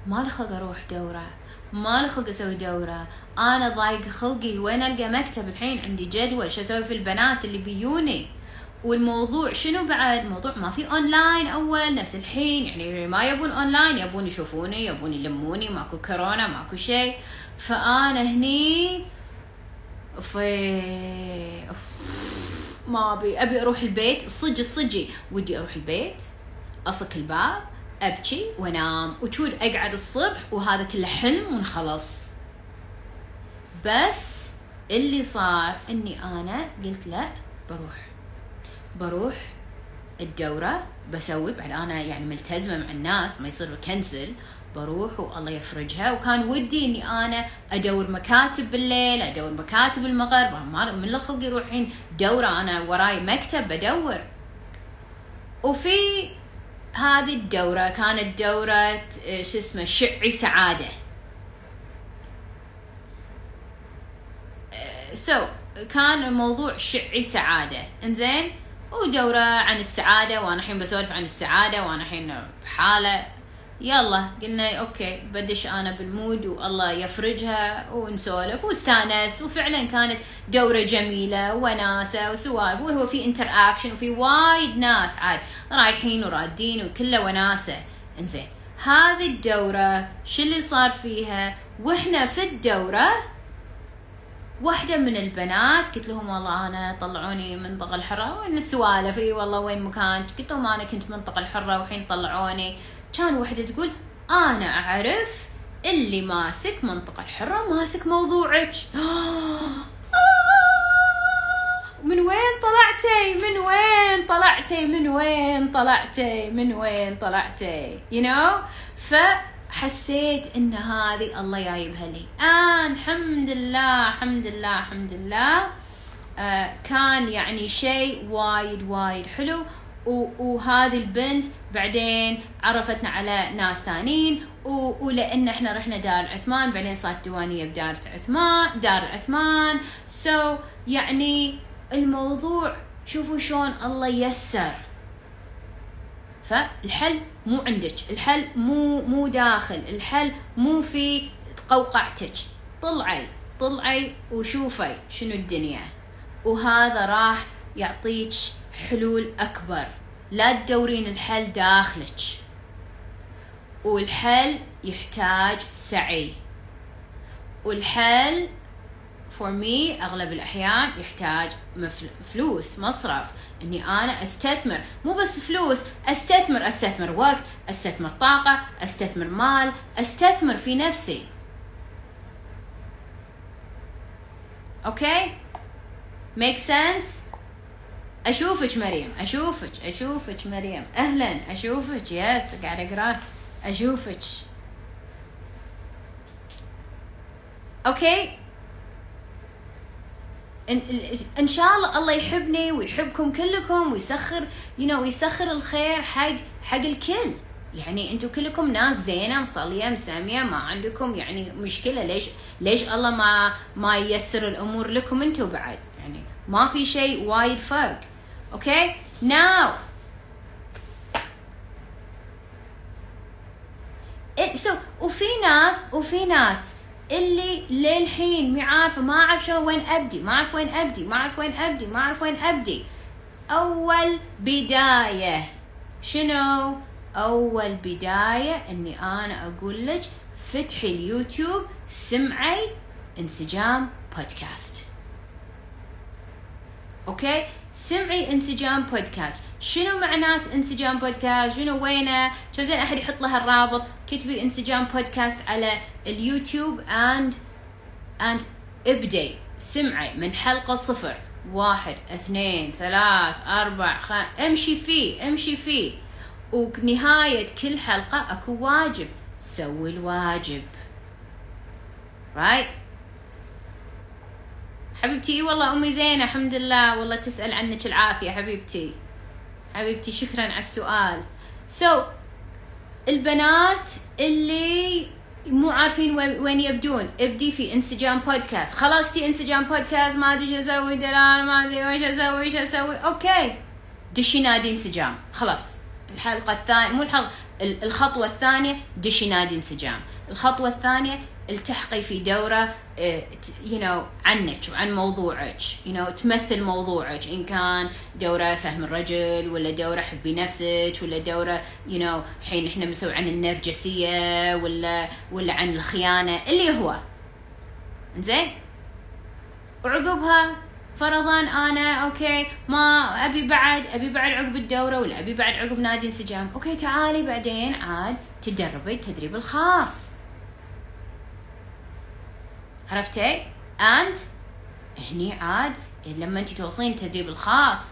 ما لي خلق أروح دورة. ما لي خلق أسوي دورة. أنا ضايق خلقي وين ألقى مكتب؟ الحين عندي جدول شو أسوي في البنات اللي بيوني والموضوع شنو بعد؟ موضوع ما في اونلاين أول نفس الحين يعني ما يبون اونلاين يبون يشوفوني يبون يلموني ماكو كورونا ماكو شيء. فأنا هني في ما أبي أبي أروح البيت. الصج الصجي ودي أروح البيت. أصك الباب أبكي وأنام. وتشوف أقعد الصبح وهذا كله حلم ونخلص. بس اللي صار إني أنا قلت لا بروح. بروح الدورة بسوي بعد أنا يعني ملتزمة مع الناس ما يصير كنسل بروح والله يفرجها. وكان ودي إني أنا أدور مكاتب بالليل أدور مكاتب المغرب من خلقي يروحين. دورة أنا وراي مكتب بدور. وفي هذه الدورة كانت دورة شو اسمه شعي سعادة. سو كان الموضوع شعي سعادة. إنزين ودورة عن السعادة وأنا الحين بسولف عن السعادة وأنا الحين بحالة. يلا قلنا okay بدش أنا بال mood والله يفرجها ونسولف واستانست وفعلا كانت دورة جميلة وناسة وسوالف وهو في interaction وفي وايد ناس عاد رايحين ورادين وكله وناسة. إنزين هذه الدورة شو اللي صار فيها؟ وإحنا في الدورة واحدة من البنات قلت لهم والله أنا طلعوني من منطقة الحرة وين السوالف إي والله وين مكان قلت لهم أنا كنت منطقة الحرة وحين طلعوني. كان وحدة تقول أنا أعرف اللي ماسك منطقة الحرة ماسك موضوعك. من وين طلعتي؟ من وين طلعتي؟ من وين طلعتي؟ من وين طلعتي؟ You know فحسيت إن هذه الله جايبها لي. آه الحمد لله الحمد لله الحمد لله آه كان يعني شيء وايد وايد حلو. وهذه البنت بعدين عرفتنا على ناس ثانيين. ولان إحنا رحنا دار عثمان بعدين صارت ديوانيه بدار عثمان دار عثمان. سو so يعني الموضوع شوفوا شلون الله يسر. فالحل مو عندك الحل مو مو داخل الحل مو في قوقعتك. طلعي طلعي وشوفي شنو الدنيا. وهذا راح يعطيك حلول أكبر. لا تدورين الحل داخلك. والحل يحتاج سعي. والحل for me أغلب الأحيان يحتاج فلوس مصرف. إني أنا أستثمر. مو بس فلوس أستثمر أستثمر وقت أستثمر طاقة أستثمر مال أستثمر في نفسي. okay؟ make sense أشوفك مريم أشوفك أشوفك مريم. أهلا أشوفك. yes قاعد أقرأ. أشوفك. okay؟ ان, شاء الله الله يحبني ويحبكم كلكم ويسخر you you know, ويسخر الخير حق حق الكل. يعني أنتم كلكم ناس زينة مصلية مسامية ما عندكم يعني مشكلة. ليش ليش الله ما ما ييسر الأمور لكم أنتم بعد؟ يعني ما في شيء وايد فرق. okay now so وفي ناس وفي ناس اللي للحين مي عارفة ما أعرف شو وين أبدي ما أعرف وين أبدي ما أعرف وين أبدي ما أعرف وين أبدي. أول بداية. شنو؟ أول بداية إني أنا أقول لك فتحي اليوتيوب سمعي إنسجام podcast. okay؟ سمعي انسجام بودكاست. شنو معنات انسجام بودكاست؟ شنو وينه؟ زين أحد يحط لها الرابط؟ كتبي انسجام بودكاست على اليوتيوب and and ابدي. سمعي من حلقة صفر. واحد اثنين ثلاث أربع خ... امشي فيه امشي فيه. ونهاية كل حلقة أكو واجب. سوي الواجب. Right? حبيبتي إي والله أمي زينة الحمد لله. والله تسأل عنك العافية حبيبتي. حبيبتي شكرا على السؤال. so, البنات اللي مو عارفين وين يبدون ابدي في انسجام بودكاست خلصتي انسجام بودكاست ما أدري إيش أسوي دلال ما أدري إيش أسوي إيش أسوي. أوكي. دشي نادي انسجام خلاص. الحلقة الثانية مو الحلقة الخطوة الثانية دشي نادي انسجام الخطوة الثانية التحقي في دورة you uh, know عنك وعن موضوعك يو نو تمثل موضوعك إن كان دورة فهم الرجل ولا دورة حبي نفسك ولا دورة you know الحين إحنا بنسوي عن النرجسية ولا ولا عن الخيانة اللي هو. زين وعقبها فرضا أنا أوكي ما أبي بعد أبي بعد عقب الدورة ولا أبي بعد عقب نادي انسجام. أوكي تعالي بعدين عاد تدربي التدريب الخاص. عرفتي؟ and هني عاد لما انت توصلين التدريب الخاص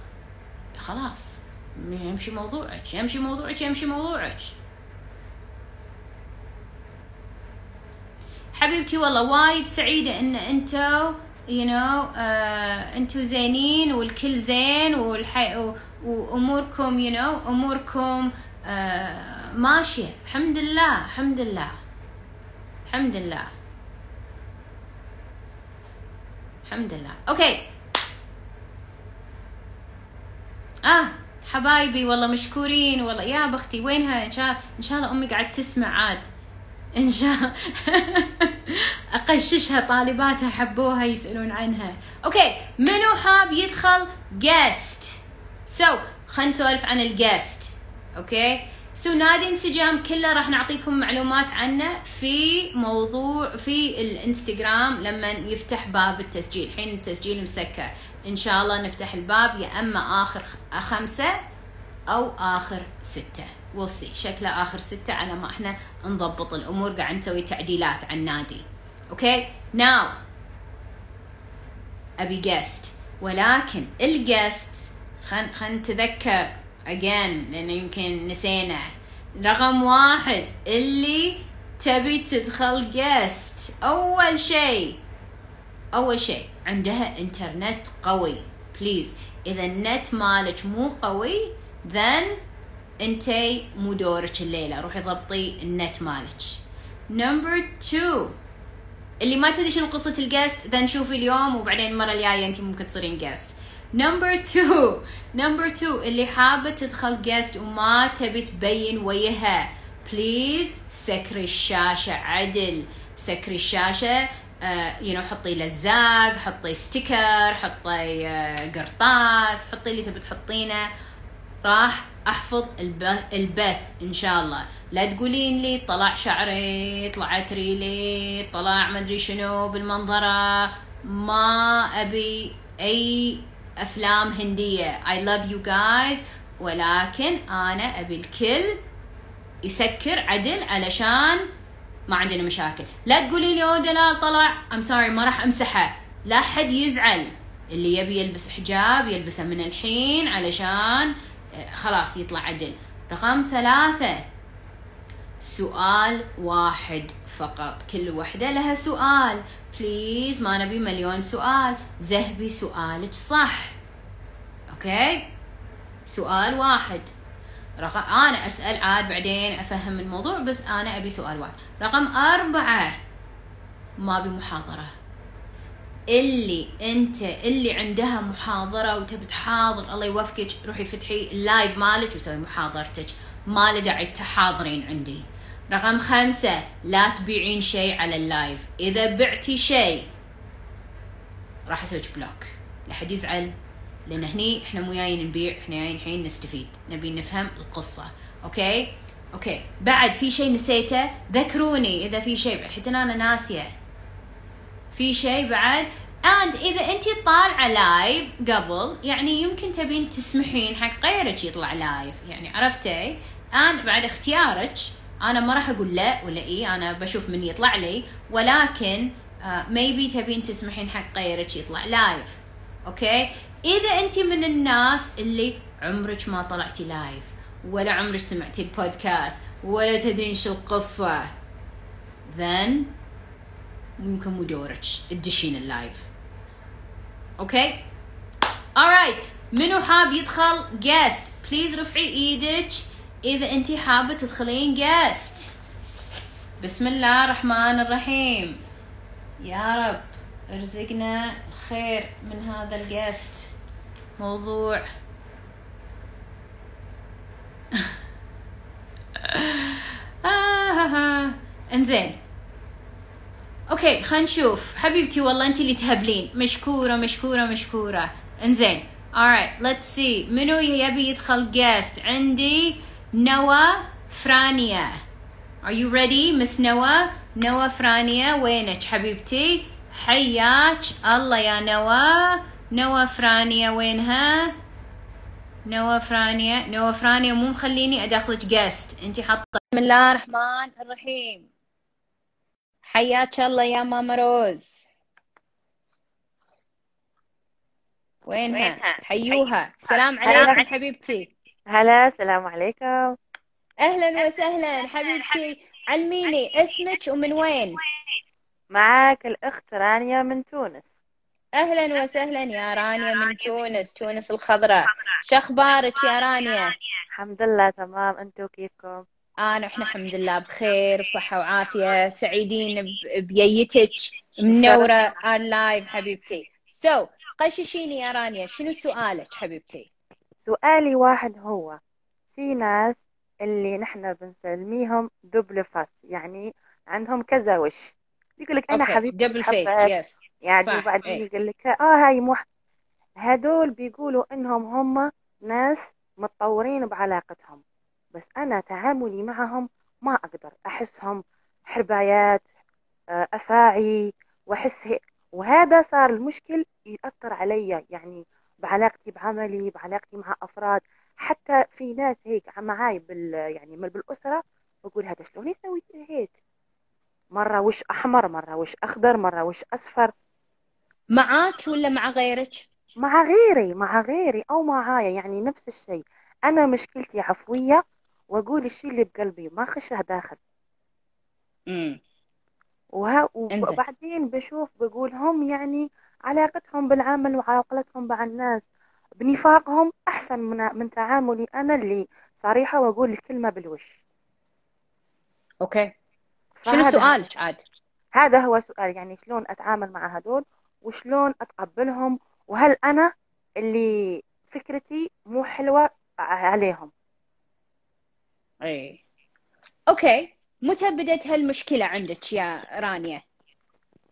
خلاص يمشي موضوعك يمشي موضوعك يمشي موضوعك. حبيبتي والله وايد سعيدة إن أنتو you know uh, أنتو زينين والكل زين والحي وأموركم you know أموركم uh, ماشية. الحمد لله الحمد لله الحمد لله. الحمد لله. أوكي. آه حبايبي والله مشكورين والله. يا بختي وينها؟ إن شاء إن شاء الله أمي قاعد تسمع عاد. إن شاء الله أقششها طالباتها حبوها يسألون عنها. أوكي منو حاب يدخل جيست سو so, خلينا نسولف عن ال guest أوكي؟ so نادي انسجام كله راح نعطيكم معلومات عنه في موضوع في الإنستغرام لما يفتح باب التسجيل. الحين التسجيل مسكر. إن شاء الله نفتح الباب يا أما آخر خمسة أو آخر ستة. وصي شكله آخر ستة. على ما إحنا نضبط الأمور. قاعد نسوي تعديلات على النادي أوكي now أبي guest ولكن ال guest خل خل نتذكر. Again لأنه يمكن نسينا. رقم واحد اللي تبي تدخل guest أول شيء أول شيء عندها انترنت قوي. please إذا النت مالك مو قوي then أنتي مو دورك الليلة. روحي ضبطي النت مالك. number 2 اللي ما تدري شنو قصة ال guest then شوفي اليوم وبعدين المرة الجاية انت ممكن تصيرين guest number 2 number 2 اللي حابة تدخل guest وما تبي تبين وجهها. please سكري الشاشة عدل. سكري الشاشة uh, you know, حطي لزاق حطي sticker حطي uh, قرطاس حطي اللي تبي تحطينه. راح أحفظ البث إن شاء الله. لا تقولين لي طلع شعري طلعت ريلي طلع ما أدري شنو بالمنظرة. ما أبي أي أفلام هندية. I love you guys. ولكن أنا أبي الكل يسكر عدل علشان ما عندنا مشاكل. لا تقولي لي أوه دلال طلع. I'm sorry ما راح أمسحه. لا حد يزعل. اللي يبي يلبس حجاب يلبسه من الحين علشان آه، خلاص يطلع عدل. رقم ثلاثة. سؤال واحد فقط. كل وحدة لها سؤال. please ما نبي مليون سؤال زهبي سؤالك صح أوكي سؤال واحد رقم أنا اسال عاد بعدين افهم الموضوع بس أنا ابي سؤال واحد رقم أربعة ما بمحاضرة اللي انت اللي عندها محاضرة وتبي تحاضر الله يوفقك روحي فتحي ال live مالك وسوي محاضرتك ما له داعي تحاضرين عندي رقم خمسة لا تبيعين شيء على ال live. إذا بعتي شيء راح أسويك block. لا حد يزعل لأن هني إحنا مو جايين نبيع إحنا جايين الحين نستفيد. نبي نفهم القصة. أوكي؟ أوكي. بعد في شيء نسيته ذكروني إذا في شيء. بعد حتى أنا ناسية. في شيء بعد. and إذا أنت طالعة live قبل يعني يمكن تبين تسمحين حق غيرك يطلع live يعني عرفتي؟ and بعد اختيارك أنا ما راح أقول لا ولا اي أنا بشوف من يطلع لي. ولكن maybe uh, تبين تسمحين حق غيرك يطلع live أوكي؟ إذا أنت من الناس اللي عمرك ما طلعتي live ولا عمرك سمعتي البودكاست ولا تدرين شو القصة then ممكن مو دورك تدشين ال live أوكي؟ Alright منو حاب يدخل؟ guest. please رفعي إيدك. إذا انت حابة تدخلين guest بسم الله الرحمن الرحيم. يا رب ارزقنا الخير من هذا ال guest موضوع. انزين. أوكي خلينا نشوف. حبيبتي والله انت اللي تهبلين. مشكورة مشكورة مشكورة. انزين. Alright let's see. منو يبي يدخل guest عندي نوى فرانيا Are you ready Miss نوى نوى فرانيا وينك حبيبتي حياك الله يا نوى نوى فرانيا وينها نوى فرانيا نوى فرانيا مو مخليني ادخلك جست انت حاطه بسم الله الرحمن الرحيم حياك الله يا ماما روز وينها, وينها؟ حيوها سلام عليكم حبيبتي هلا السلام عليكم. أهلا وسهلا حبيبتي. علميني اسمك ومن وين؟ معك الأخت رانيا من تونس. أهلا وسهلا يا رانيا من تونس تونس. الخضراء. شو أخبارك يا رانيا؟ الحمد لله تمام. أنتو كيفكم؟ انا إحنا الحمد لله بخير بصحه وعافية. سعيدين بييتك منورة on live حبيبتي. so, قششيني يا رانيا شنو سؤالك حبيبتي؟ سؤالي واحد هو في ناس اللي نحن بنسميهم double face يعني عندهم كذا وش. يقول لك أنا حبيبتي double face yes يعني وبعدين إيه. يقول لك آه هاي مو هدول بيقولوا إنهم هم ناس متطورين بعلاقتهم بس أنا تعاملي معهم ما أقدر. أحسهم حربايات آه، أفاعي وأحس وهذا صار المشكل يأثر علي يعني بعلاقتي بعملي بعلاقتي مع أفراد حتى في ناس هيك معاي بال يعني بالأسرة بقول هذا شلون يسوي هيك؟ مرة وش أحمر مرة وش أخضر مرة وش أصفر. معاك ولا مع غيرك؟ مع غيري مع غيري أو معايا يعني نفس الشيء. أنا مشكلتي عفوية وأقول الشيء اللي بقلبي ما خشه داخل. امم وها وبعدين بشوف بقول هم يعني علاقتهم بالعمل وعلاقتهم مع الناس. بنفاقهم أحسن من, من تعاملي أنا اللي صريحة وأقول الكلمة بالوش. okay. شنو سؤالك عاد؟ هذا هو سؤال يعني شلون أتعامل مع هدول وشلون أتقبلهم وهل أنا اللي فكرتي مو حلوة عليهم؟ اي okay. متى بدت هالمشكلة عندك يا رانيا؟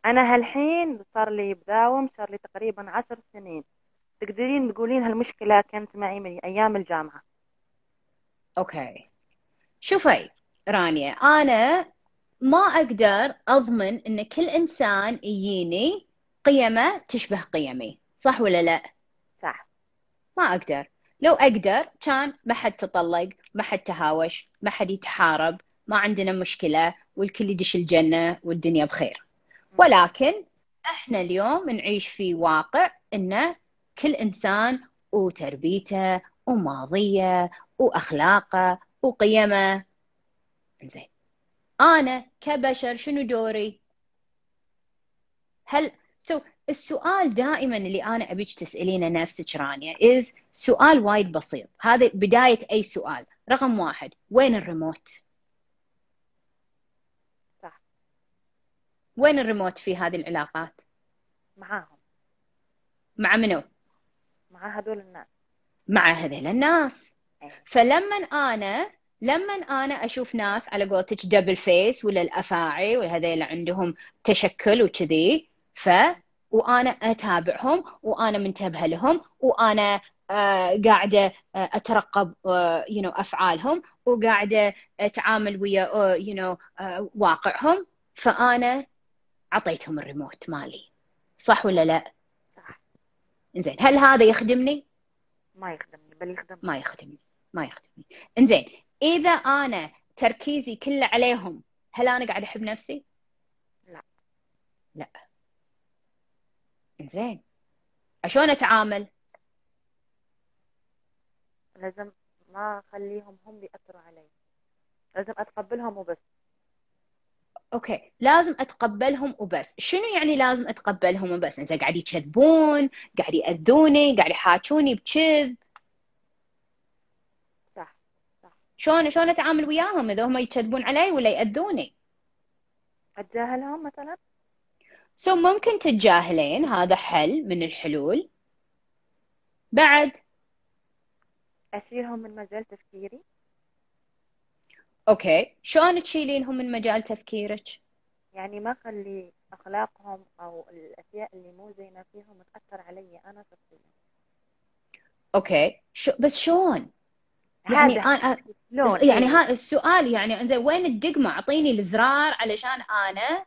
أنا هالحين صار لي بداوم صار لي تقريبا عشر سنين. تقدرين تقولين هالمشكلة كانت معي من أيام الجامعة. أوكي. شوفي رانيا أنا ما أقدر أضمن أن كل إنسان يجيني قيمة تشبه قيمي. صح ولا لا؟ صح. ما أقدر. لو أقدر كان ما حد تطلق ما حد تهاوش ما حد يتحارب ما عندنا مشكلة والكل يدش الجنة والدنيا بخير. ولكن إحنا اليوم نعيش في واقع انه كل إنسان وتربيته وماضيه وأخلاقه وقيمه. زين أنا كبشر شنو دوري؟ هل so, السؤال دائما اللي أنا أبيك تسألينه نفسك رانيا is سؤال وايد بسيط. هذا بداية أي سؤال. رقم واحد. وين الريموت؟ وين الريموت في هذه العلاقات؟ معاهم. مع منو؟ مع هذول الناس. مع هذول الناس. أيه. فلما أنا لما أنا أشوف ناس على قولتك double face ولا الأفاعي وهذيل عندهم تشكل وكذي ف وأنا أتابعهم وأنا منتبهه لهم وأنا آه قاعدة آه أترقب آه you know, أفعالهم وقاعدة أتعامل ويا you know, واقعهم. فأنا أعطيتهم الريموت مالي صح ولا لا؟ صح زين هل هذا يخدمني؟ ما يخدمني بل يخدمني ما يخدمني ما يخدمني إنزين إذا أنا تركيزي كله عليهم هل أنا قاعد أحب نفسي؟ لا لا زين شلون أتعامل؟ لازم ما أخليهم هم يأثروا علي لازم أتقبلهم وبس أوكي لازم أتقبلهم وبس. شنو يعني لازم أتقبلهم وبس؟ انت قاعد يكذبون قاعد يأذوني قاعد يحاكوني بكذب. صح صح. شلون شلون أتعامل وياهم إذا هم يكذبون علي ولا يأذوني؟ أتجاهلهم مثلا؟ so, ممكن تتجاهلين هذا حل من الحلول. بعد؟ أشيلهم من مجال تفكيري. okay. شلون تشيلينهم من مجال تفكيرك؟ يعني ما اخلي أخلاقهم أو الأشياء اللي مو زينة فيهم تأثر علي أنا شخصيا. okay. شو بس شلون؟ يعني أنا يعني هذا السؤال يعني وين الدقمة؟ أعطيني الزرار علشان أنا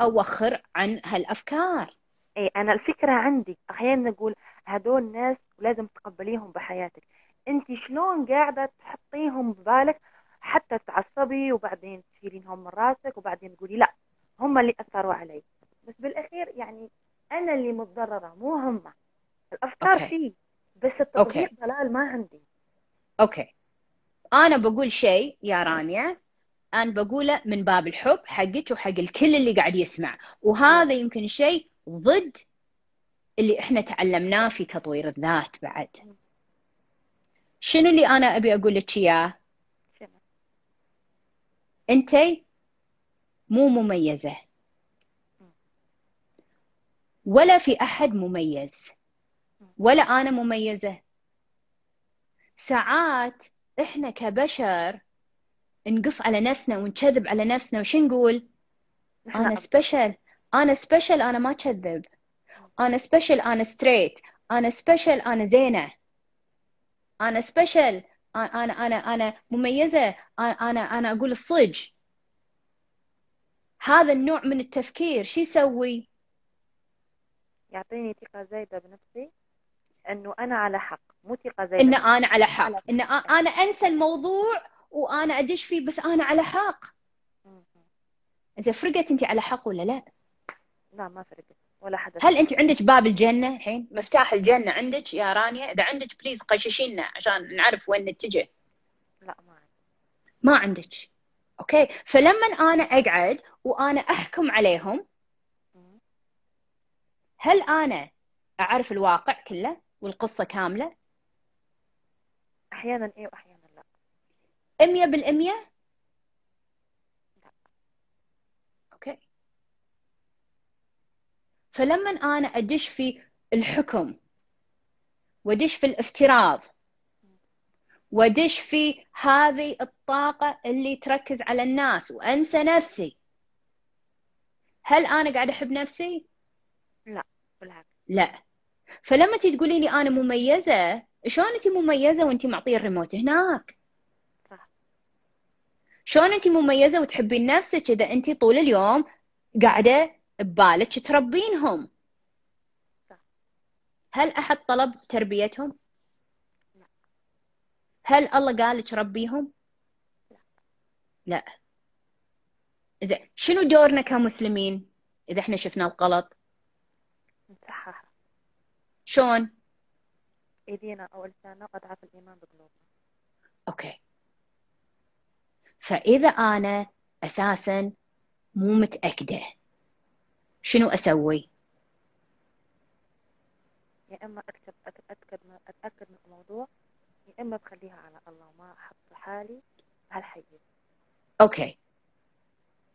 أوخر عن هالأفكار. اي أنا الفكرة عندي أحيانا نقول هدول ناس لازم تقبليهم بحياتك. أنت شلون قاعدة تحطيهم ببالك حتى تعصبي وبعدين تشيلينهم من راسك وبعدين تقولي لا هم اللي أثروا علي. بس بالأخير يعني أنا اللي متضررة مو هم. الأفكار أوكي. فيه بس التطبيق ضلال ما عندي. أوكي. أنا بقول شيء يا رانيا أنا بقوله من باب الحب حقك وحق الكل اللي قاعد يسمع. وهذا يمكن شيء ضد اللي إحنا تعلمناه في تطوير الذات بعد. شنو اللي أنا أبي أقول لك اياه أنت مو مميزة. ولا في أحد مميز. ولا أنا مميزة. ساعات إحنا كبشر نقص على نفسنا ونكذب على نفسنا. وش نقول؟ أنا special أنا special أنا ما كذب. أنا special أنا straight أنا special أنا زينة. أنا special أنا أنا أنا مميزة. أنا أنا أقول الصج. هذا النوع من التفكير. شو يسوي؟ يعطيني ثقة زايدة بنفسي إنه أنا على حق مو ثقة زايدة إن أنا على حق. إن أنا أنسى الموضوع وأنا أدش فيه بس أنا على حق. اذا فرقت انت على حق ولا لا؟ لا ما فرقت. ولا حدا هل أنت عندك باب الجنة الحين؟ مفتاح الجنة عندك يا رانيا؟ إذا عندك بليز قششينا عشان نعرف وين نتجه. لا ما عندي. ما عندك. أوكي. فلما أنا أقعد وأنا أحكم عليهم هل أنا أعرف الواقع كله والقصة كاملة؟ أحيانا اي واحيانا لا. 100% فلما أنا أدش في الحكم وأدش في الافتراض وأدش في هذه الطاقة اللي تركز على الناس وأنسى نفسي هل أنا قاعد أحب نفسي؟ لا بالعكس لا فلما تي تقولي لي أنا مميزة شلون انت مميزة وانت معطيه الريموت هناك؟ صح شلون انت مميزة وتحبين نفسك إذا انت طول اليوم قاعدة ببالك تربينهم صح. هل أحد طلب تربيتهم؟ لا. هل الله قال لك ربيهم؟ لا. لا زين شنو دورنا كمسلمين إذا إحنا شفنا الغلط؟ نصححها شلون ايدينا أو لساننا أضعف الإيمان بقلوبنا أوكي فإذا أنا أساسا مو متأكدة شنو أسوي؟ يا إما اكتب اتاكد من أتأكد من الموضوع يا إما بخليها على الله ما أحط حالي بهالحيز أوكي.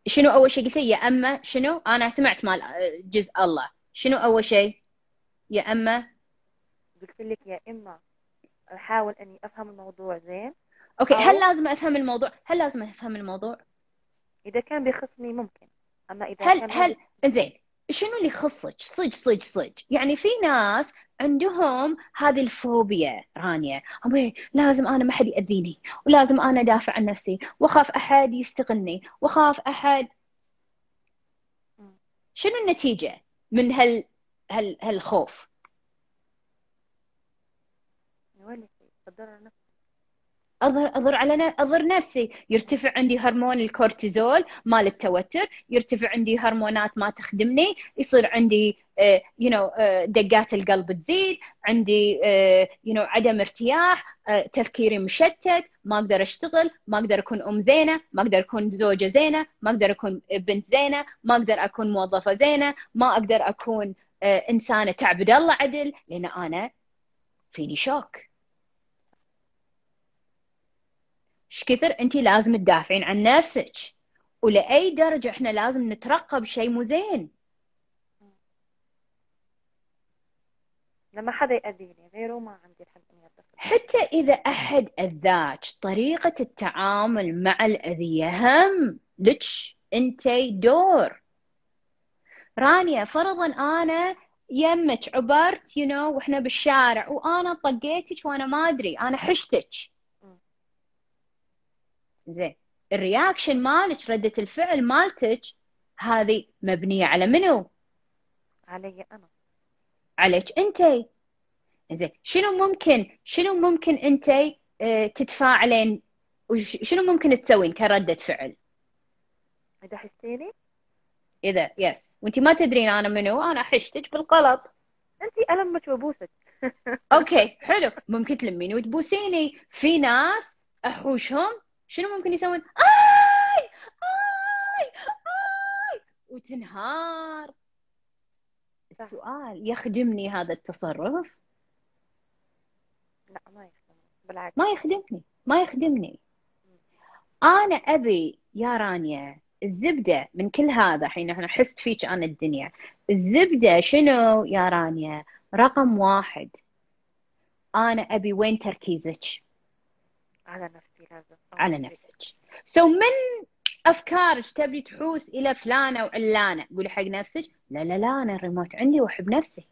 شنو أول شيء قلتي يا إما شنو؟ أنا سمعت مال جزء الله. شنو أول شيء؟ يا إما قلت لك يا إما أحاول إني أفهم الموضوع زين أوكي أو- هل لازم أفهم الموضوع؟ هل لازم أفهم الموضوع؟ إذا كان بيخصني ممكن أما إذا كان هل ما هل زين شنو اللي يخصك صج؟ صج صج يعني في ناس عندهم هذه الفوبيا رانيا. لازم أنا ما حد يأذيني ولازم أنا أدافع عن نفسي وأخاف أحد يستغلني وأخاف أحد. شنو النتيجة من هال هال هالخوف؟ ولا شيء تضرر نفسي اضر اضر على اضر نفسي. يرتفع عندي هرمون الكورتيزول مال التوتر يرتفع عندي هرمونات ما تخدمني يصير عندي you know دقات القلب تزيد عندي you know عدم ارتياح آه، تفكيري مشتت ما أقدر أشتغل ما أقدر أكون أم زينة ما أقدر أكون زوجة زينة ما أقدر أكون بنت زينة ما أقدر أكون موظفة زينة ما أقدر أكون آه، إنسانة تعبد الله عدل لأن أنا فيني شوك. إيش كثر انت لازم تدافعين عن نفسك؟ ولأي درجة إحنا لازم نترقب شيء مو زين. لما حدا يأذيني غيره ما عندي الحق إني حتى إذا أحد أذاك طريقة التعامل مع الأذية هم لك أنت دور؟ رانيا فرضا أنا يمك عبرت you know, وإحنا بالشارع وأنا طقيتك وأنا ما أدري أنا حشتك. زين. ال reaction مالك ردة الفعل مالتك هذه مبنية على منو؟ علي أنا. عليك أنت. زين. شنو ممكن شنو ممكن أنت آه، تتفاعلين؟ وشنو ممكن تسوين كردة فعل؟ إذا حسيني؟ إذا yes وأنت ما تدرين أنا منو أنا حشتك بالغلط أنت ألمك وأبوسك. okay حلو. ممكن تلميني وتبوسيني. في ناس أحوشهم شنو ممكن يسوون؟ آي! آي! آي! وتنهار. السؤال يخدمني هذا التصرف؟ لا ما يخدم بالعكس. ما يخدمني. ما يخدمني. أنا أبي يا رانيا الزبدة من كل هذا حين أنا حست فيك أنا الدنيا. الزبدة شنو يا رانيا؟ رقم واحد. أنا أبي وين تركيزك؟ على نفسي لازم على نفسك. سو so من افكارك تبي تحوس إلى فلانة وعلانة؟ قولي حق نفسك لا لا لا أنا الريموت عندي واحب نفسي.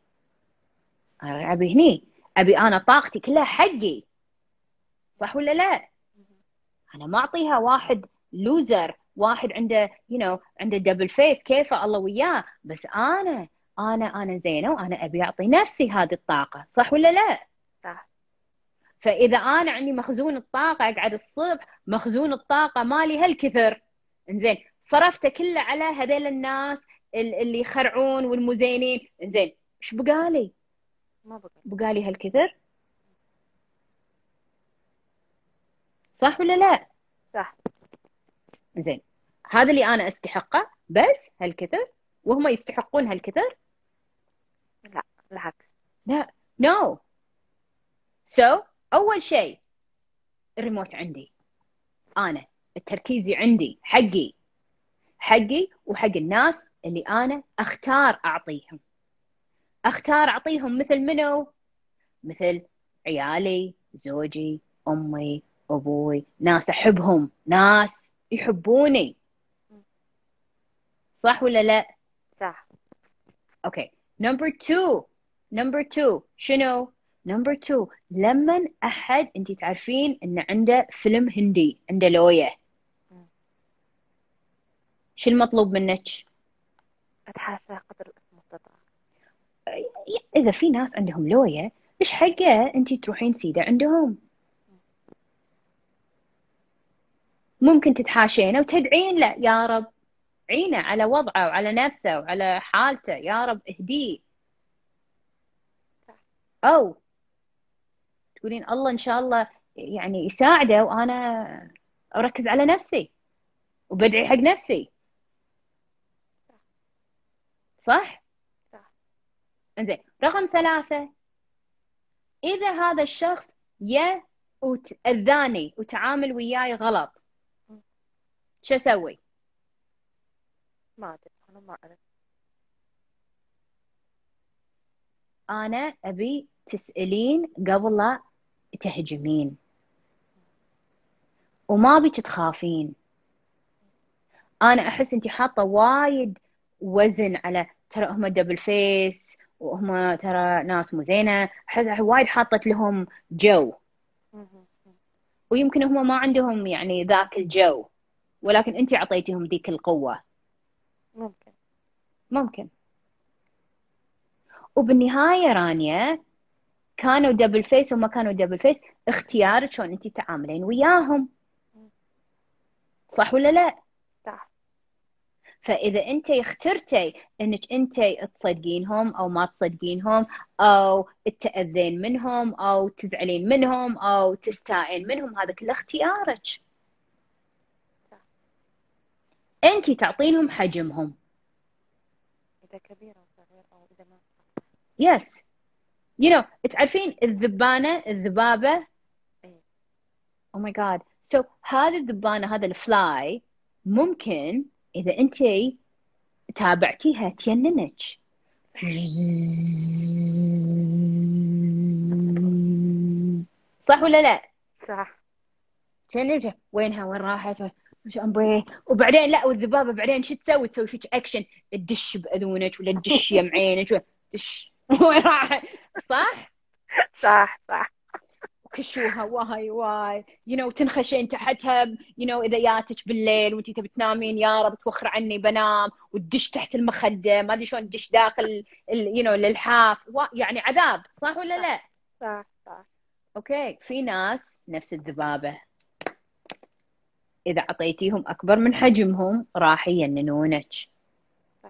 أنا أبي هني أبي أنا طاقتي كلها حقي. صح ولا لا؟ أنا ما أعطيها واحد loser واحد عنده you know, عنده double face كيفه الله وياه. بس أنا أنا أنا زينة وأنا أبي أعطي نفسي هذه الطاقة. صح ولا لا؟ صح. فإذا أنا عندي مخزون الطاقة أقعد الصبح مخزون الطاقة مالي هالكثر. إنزين صرفته كله على هذيل الناس ال- اللي يخرعون والمزينين. إنزين إيش بقالي ما بقى. بقالي هالكثر؟ صح ولا لا؟ صح. زين هذا اللي أنا أستحقه بس هالكثر؟ وهم يستحقون هالكثر؟ بالعكس. لا. no. so, أول شيء الريموت عندي. أنا التركيزي عندي حقي. حقي وحق الناس اللي أنا أختار أعطيهم. أختار أعطيهم مثل منو؟ مثل عيالي زوجي أمي أبوي. ناس أحبهم. ناس يحبوني. صح ولا لا؟ صح. okay. number 2 number 2 شنو؟ نمبر 2 لما أحد انت تعرفين إن عنده فيلم هندي عنده لوية. مم. شو المطلوب منك؟ اتحاشى قدر المستطاع إذا في ناس عندهم لوية إيش حقه انت تروحين سيدة عندهم؟ ممكن تتحاشينه وتدعين له يا رب. عينه على وضعه وعلى نفسه وعلى حالته يا رب اهديه. أو تقولين الله إن شاء الله يعني يساعده وأنا أركز على نفسي وبدعي حق نفسي صح؟ صح. إنزين رقم ثلاثة إذا هذا الشخص يا وتأذاني وتعامل وياي غلط شو أسوي؟ ما أدري أنا ما أعرف أنا أبي تسألين قبل لا تهجمين. وما أبيك تخافين. أنا أحس أنت حاطة وايد وزن على ترى هم double face وهم ترى ناس مو زينة. أحس وايد حاطت لهم جو. ويمكن هم ما عندهم يعني ذاك الجو ولكن أنت أعطيتهم ذيك القوة. ممكن. ممكن. وبالنهاية رانيا كانوا double face وما كانوا double face اختيارك شلون انت تعاملين وياهم. صح ولا لا؟ صح. فإذا انت اخترتي انك انت تصدقينهم أو ما تصدقينهم أو تتاذين منهم أو تزعلين منهم أو تستائين منهم هذا كله اختيارك. انت تعطينهم حجمهم. إذا كبير أو صغير أو إذا ما. yes you know تعرفين الذبانة الذبابة. oh my God so هذه الذبانة هذا ال fly ممكن إذا أنت تابعتيها تجننك صح ولا لا؟ صح. تجننك وينها؟ وين راحت؟ وبعدين لا والذبابة بعدين شو تسوي؟ تسوي فيك اكشن تدش باذنك ولا تدش يم عينك تدش. وين راحت؟ صح؟ صح صح. وكشوها واي واي. you know تنخشين تحتها you know إذا ياتك بالليل وانت تبي تنامين يا رب توخر عني بنام. وتدش تحت المخدة ما أدري شلون تدش داخل you know اللحاف. يعني عذاب صح ولا لا؟ صح صح okay. في ناس نفس الذبابة. إذا أعطيتيهم أكبر من حجمهم راح يجننونك صح.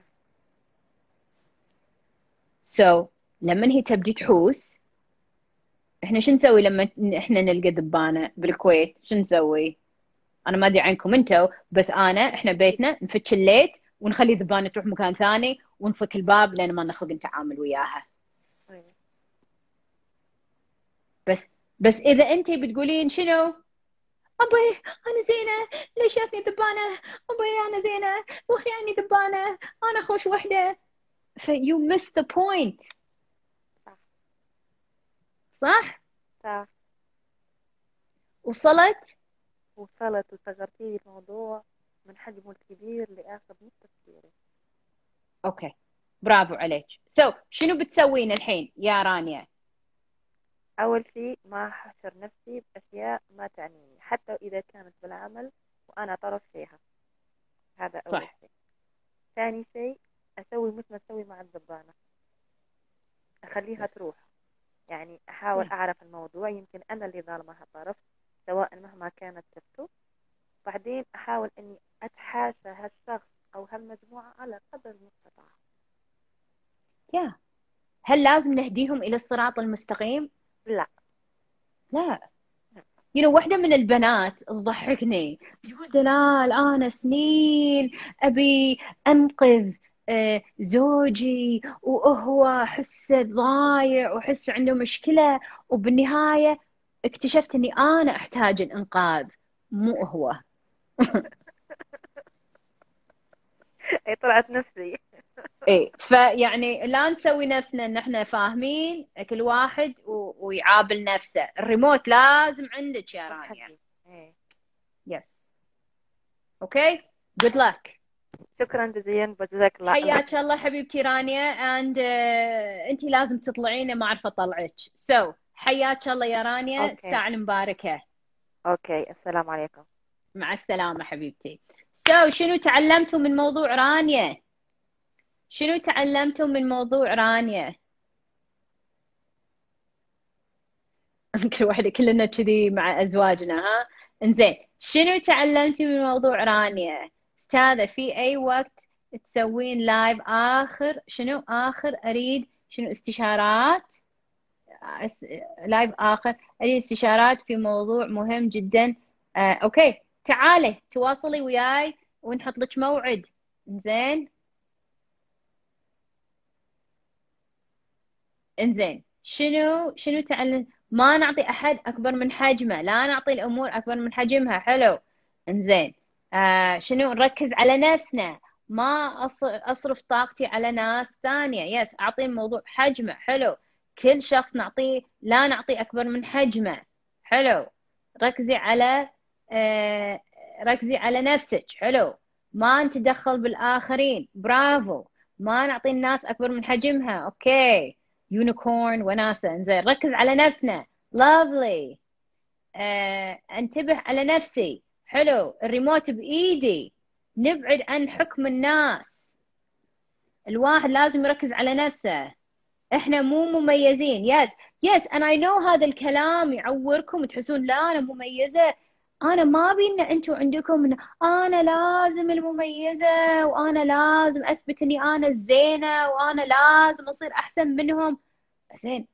so, لما هي تبدي تحوس إحنا شو نسوي لما إحنا نلقى ذبانة بالكويت؟ شو نسوي؟ أنا ما أدري عنكم أنتوا بس أنا إحنا بيتنا نفتش الليت ونخلي ذبانة تروح مكان ثاني ونصك الباب لأن ما نخلق نتعامل وياها. بس بس إذا أنت بتقولين شنو؟ ابي أنا زينة ليش جاتني ذبانة؟ ابي أنا زينة واخي عني ذبانة أنا خوش وحدة. ف you miss the point. صح. صح؟ صح. وصلت؟ وصلت وصغرتي لي الموضوع من حجمه الكبير لآخر نص تفكيري. okay. برافو عليك. so, شنو بتسوين الحين يا رانيا؟ أول شيء ما أحشر نفسي بأشياء ما تعنيني حتى إذا كانت بالعمل وأنا طرف فيها. هذا أول صح. شيء. ثاني شيء أسوي مثل ما أسوي مع الذبانة أخليها بس. تروح. يعني أحاول. أعرف الموضوع يمكن أنا اللي ظالمة طرف سواء مهما كانت سبته بعدين أحاول إني أتحاشى هالشخص أو هالمجموعة على قدر المستطاع. يا. هل لازم نهديهم إلى الصراط المستقيم؟ لا. لا. you know واحدة من البنات تضحكني. تقول دلال أنا سنين أبي أنقذ زوجي وهو أحسه ضايع وأحس عنده مشكلة وبالنهاية اكتشفت إني أنا أحتاج الإنقاذ مو هو. أي طلعت نفسي. إيه فيعني لا نسوي نفسنا إن إحنا فاهمين كل واحد و- ويعابل نفسه. الريموت لازم عندك يا رانيا. يس okay good luck شكرا جزيلا وجزاك الله حياك الله حبيبتي رانيا and انت لازم تطلعين ما أعرف أطلعك. so, حياك الله يا رانيا okay. الساعة المباركه okay السلام عليكم. مع السلامة حبيبتي. so, شنو تعلمتوا من موضوع رانيا؟ شنو تعلمتوا من موضوع رانيا؟ كل واحدة كلنا كذي مع أزواجنا ها؟ إنزين شنو تعلمتي من موضوع رانيا؟ أستاذة في أي وقت تسوين live آخر؟ شنو آخر؟ أريد شنو استشارات؟ live آخر. أريد استشارات في موضوع مهم جدا. آه، okay. تعالي تواصلي وياي ونحط لك موعد. زين إنزين. شنو؟ شنو تعلم ما نعطي أحد أكبر من حجمه. لا نعطي الأمور أكبر من حجمها. حلو. إنزين. آه شنو نركز على نفسنا. ما أصرف طاقتي على ناس ثانية. yes أعطي الموضوع حجمه. حلو. كل شخص نعطيه لا نعطي أكبر من حجمه. حلو. ركزي على آه ركزي على نفسك. حلو. ما نتدخل بالآخرين. برافو. ما نعطي الناس أكبر من حجمها. okay. unicorn وناسة. إنزين. ركز على نفسنا. lovely آه انتبه على نفسي. حلو. الريموت بإيدي. نبعد عن حكم الناس. الواحد لازم يركز على نفسه. إحنا مو مميزين. yes yes أنا I know هذا الكلام يعوركم وتحسون لا أنا مميزة. أنا ما أبي إن أنتم عندكم إن أنا لازم المميزة وأنا لازم أثبت إني أنا الزينه وأنا لازم أصير أحسن منهم. زين.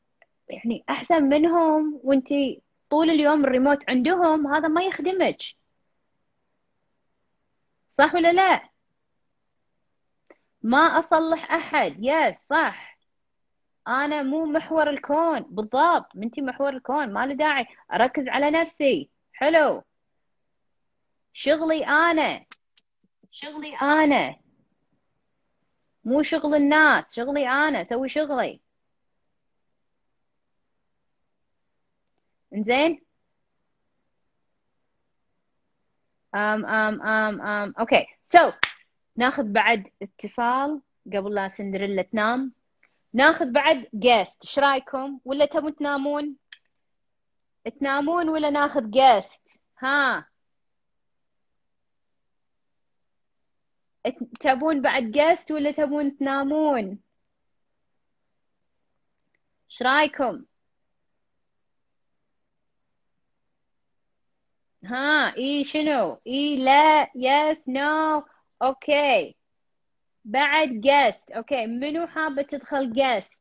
يعني أحسن منهم وأنتي طول اليوم الريموت عندهم هذا ما يخدمك. صح ولا لا؟ ما أصلح أحد. يس صح. أنا مو محور الكون. بالضبط. منتي محور الكون. ما له داعي. أركز على نفسي. حلو. شغلي أنا. شغلي أنا. مو شغل الناس. شغلي أنا. أسوي شغلي. إنزين؟ أم أم أم أم. okay. so ناخذ بعد اتصال قبل لا سندريلا تنام. ناخذ بعد guest إيش رأيكم؟ ولا تبون تنامون؟ تنامون ولا ناخذ guest ها. تبون بعد guest ولا تبون تنامون؟ إيش رأيكم؟ ها إي شنو؟ إي لا yes no. okay. بعد guest okay. منو حابة تدخل guest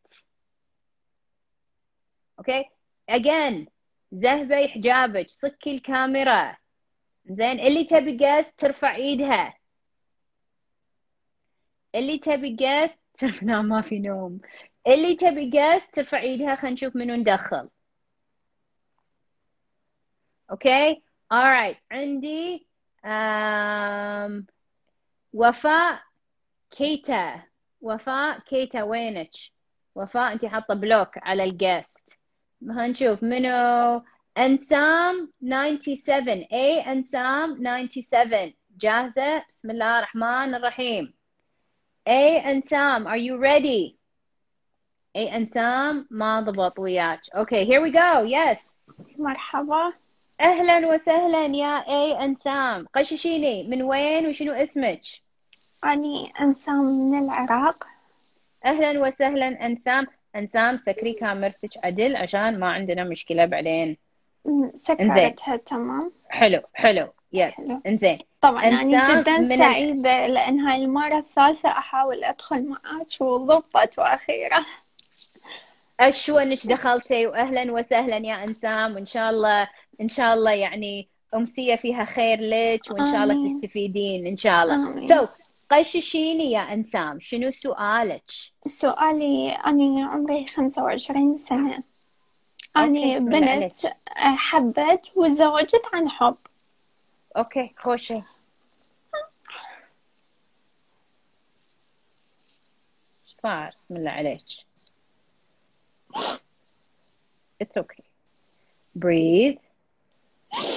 okay. again زهبي حجابك. صكي الكاميرا. زين. اللي تبي guest ترفع إيدها. اللي تبي guest ترفع ما في نوم. اللي تبي guest ترفع إيدها. خلينا نشوف منو ندخل. okay. Alright عندي um, وفاء كيتا وفاء كيتا وينك وفاء انت حاطة block على ال guest هنشوف منو. انسام 97 اي انسام 97 جاهزه بسم الله الرحمن الرحيم اي انسام are you ready? اي انسام ما ضبط وياك. okay here we go. Yes. مرحبا. أهلا وسهلا يا أي أنسام. غششيني من وين وشنو اسمك؟ أني أنسام من العراق. أهلا وسهلا أنسام. أنسام سكري كاميرتك عدل عشان ما عندنا مشكلة بعدين. سكرتها تمام. حلو حلو. yes حلو. إنزين. طبعا أنسام جدا من سعيدة لأن هاي المرة الثالثة أحاول أدخل معاك وضبط وأخيرا أشو إنك دخلتي؟ واهلا وسهلا يا أنسام. وإن شاء الله إن شاء الله يعني أمسية فيها خير لك وإن شاء الله. تستفيدين إن شاء الله. so قششيني يا أنسام شنو سؤالك؟ سؤالي أني عمري خمسة وعشرين سنة. أني بسم الله عليك. بنت حبت وتزوجت عن حب. أوكي خوشي صار؟ بسم الله عليك. It's okay. Breathe.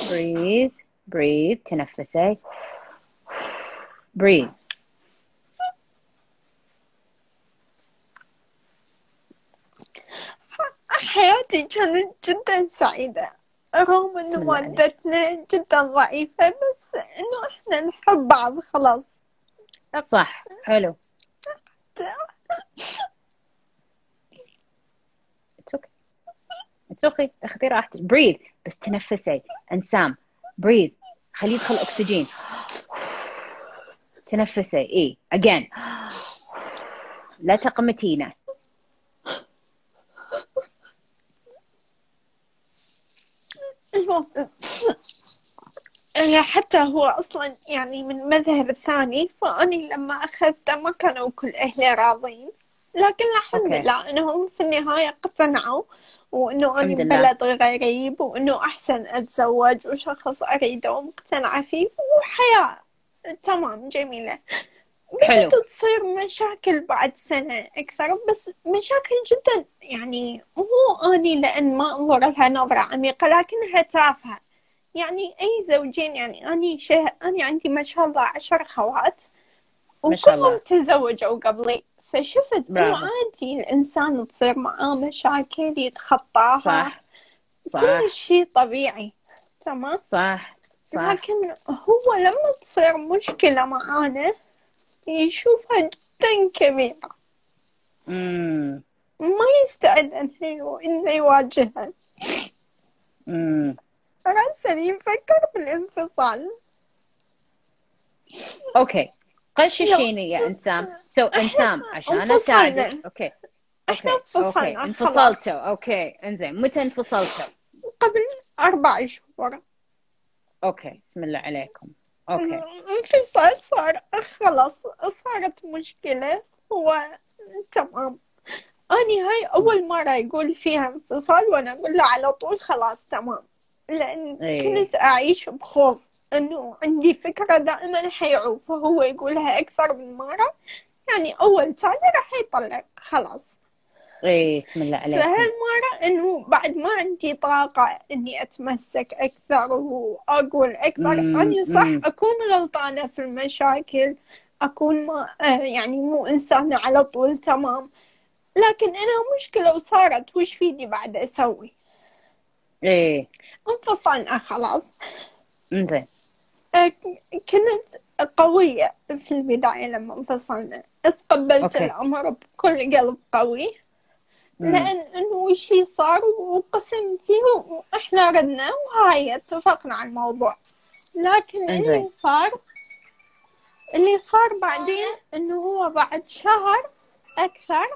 Breathe breathe تنفسي breathe. حياتي كانت جدا سعيدة رغم عليك. مادتنا جدا ضعيفة بس إنه إحنا نحب بعض خلاص صح حلو it's okay. It's okay. اخذي راحتك breathe بس تنفسي. انسام breathe خليه يدخل اكسجين تنفسي اي again. لا تقمتينا إيه، حتى هو أصلا يعني من المذهب الثاني فأني لما أخذته ما كانوا كل أهلي راضين. لكن الحمد. لله إنهم في النهاية اقتنعوا. أنا الحمد لله. ببلد غريب وإنه أحسن أتزوج وشخص أريده ومقتنعة فيه وحياة. تمام جميلة. حلو. بدأت تصير مشاكل بعد سنة أكثر بس مشاكل جدا. يعني مو أني لأن ما أنظر لها نظرة عميقة لكنها تافهة. يعني أي زوجين يعني أني شه... أني عندي ما شاء الله عشر خوات وكلهم. تزوجوا قبلي. فشفت برافو. عادي الإنسان تصير معاه مشاكل يتخطاها. صح. صح. كل شيء طبيعي. تمام؟ صح. صح. لكن هو لما تصير مشكلة معانا يشوفها جدا كبيرة. امم ما يستعد إنه إنه يواجهها. امم راسا يفكر بالانفصال okay. غششيني يا انسام so انسام عشان. اساعدك okay. إحنا انفصلنا. انفصلتوا. okay. إنزين متى انفصلتوا؟ قبل أربع شهور. okay. بسم الله عليكم. أوكي. انفصال صار خلاص صارت مشكلة. هو تمام. أني هاي أول مرة يقول فيها انفصال وأنا أقول له على طول خلاص تمام. لأن إيه. كنت أعيش بخوف. إنه عندي فكرة دائما حيعوف فهو يقولها أكثر من مرة. يعني أول ثاني راح يطلق خلاص. إيه بسم الله عليكم فهالمرة إنه بعد ما عندي طاقة إني أتمسك أكثر وأقول أكثر مم، أنا صح مم. أكون غلطانة في المشاكل أكون ما آه، يعني مو إنسانة على طول تمام. لكن أنا مشكلة وصارت وش فيني بعد أسوي؟ إيه. انفصلنا خلاص. إنزين. كنت قوية في البداية لما انفصلنا. تقبلت أوكي. الأمر بكل قلب قوي. لأن إنه وشي صار وقسمتي وإحنا ردنا وهاي اتفقنا على الموضوع. لكن. اللي صار اللي صار بعدين إنه هو بعد شهر أكثر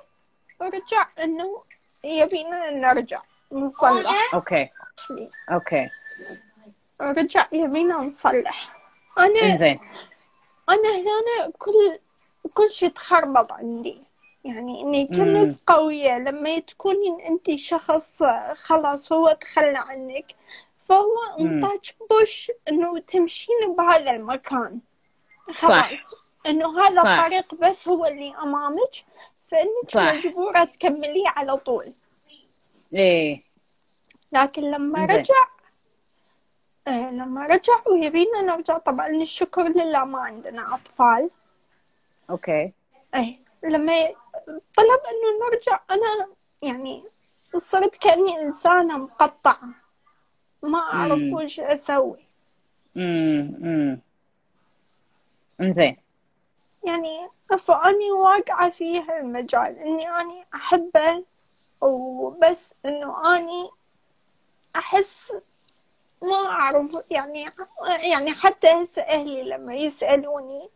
رجع إنه يبينا نرجع نصلح. okay. okay. رجع يبينا نصلح أنا إنزين أنا هنا كل كل شيء تخربط عندي يعني مم. كنت قوية لما تكونين أنت شخص خلاص هو تخلى عنك فهو مم. انطاك push إنه تمشين بهذا المكان خلاص إنه هذا صح. الطريق بس هو اللي أمامك فإنك صح. مجبورة تكمليه على طول إيه لكن لما إنزين. رجع لما رجع ويبينا نرجع طبعا الشكر لله ما عندنا أطفال. أوكي. إيه لما طلب إنه نرجع أنا يعني صرت كأني إنسانة مقطعة. ما أعرف مم. وش أسوي. امم إنزين. يعني فاني واقعة في هالمجال إني أني أحبه وبس إنه أني أحس ما أعرف يعني يعني حتى هسه أهلي لما يسألوني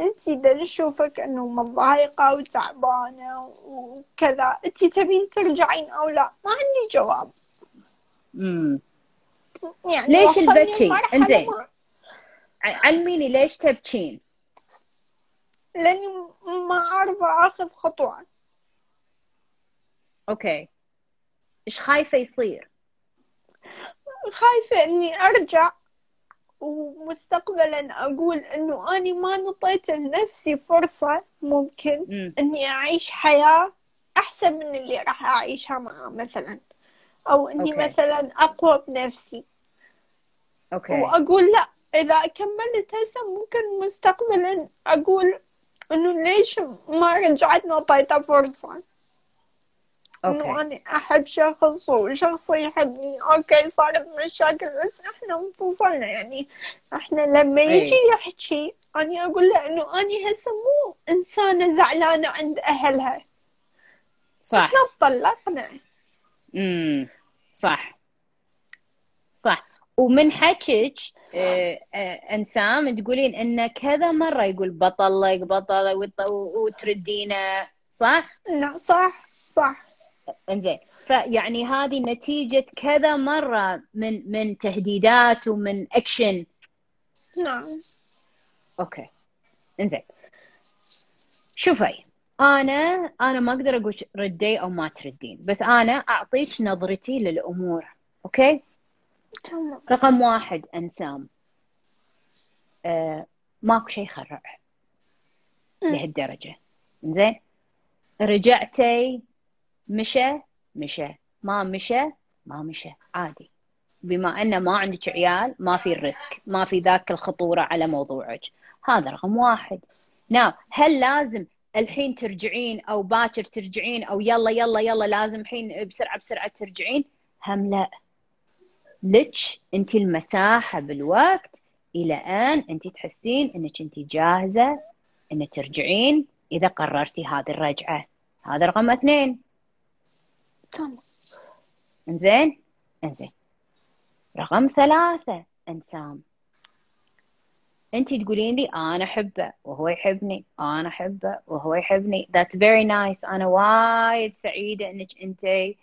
انتي اذا نشوفك إنه متضايقة وتعبانة وكذا انتي تبين ترجعين أو لا؟ ما عندي جواب. امم يعني ليش البكي؟ ع- علميني ليش تبكين؟ لأني ما عارفة أخذ خطوة. أوكي. إيش خايفة يصير؟ خايفة إني أرجع ومستقبلا أقول إنه اني ما نطيت لنفسي فرصة ممكن امم إني أعيش حياة أحسن من اللي راح أعيشها معاه مثلا. أو إني okay. مثلا أقوى بنفسي. okay. وأقول لا إذا كملت هسه ممكن مستقبلا أقول إنه ليش ما رجعت نطيته فرصة؟ إنه أنا أحب شخص وشخص يحبني. okay صارت مشاكل بس إحنا انفصلنا. يعني إحنا لما. يجي يحكي أني أقول له إنه أني هسه مو إنسانة زعلانة عند أهلها. صح. إحنا طلقنا امم صح. صح. ومن حكيك آه، آه، أنسام تقولين انه كذا مرة يقول بطلق بطلق وت- وتردينه صح؟ لا صح صح. إنزين. فيعني هذه نتيجة كذا مرة من من تهديدات ومن اكشن نعم. okay. إنزين. شوفي أنا أنا ما أقدر أقول ردي أو ما تردين بس أنا أعطيك نظرتي للأمور. okay؟ تمام. رقم واحد أنسام. آه ماكو شيء يخرع مم. لهالدرجة. زين رجعتي مشى مشى. ما مشى ما مشى. عادي. بما أن ما عندك عيال ما في ال risk ما في ذاك الخطورة على موضوعك. هذا رقم واحد. ناو هل لازم الحين ترجعين أو باكر ترجعين أو يلا يلا يلا لازم الحين بسرعة بسرعة ترجعين؟ هم لا. لك أنت المساحة بالوقت إلى أن أنت تحسين أنك أنت جاهزة أن ترجعين إذا قررتي هذه الرجعة. هذا رقم اثنين. إنزين؟ إنزين. رقم ثلاثة. انسام أنت تقولين لي أنا أحبه وهو يحبني أنا أحبه وهو يحبني. That's very nice. أنا وايد سعيدة إنك أنت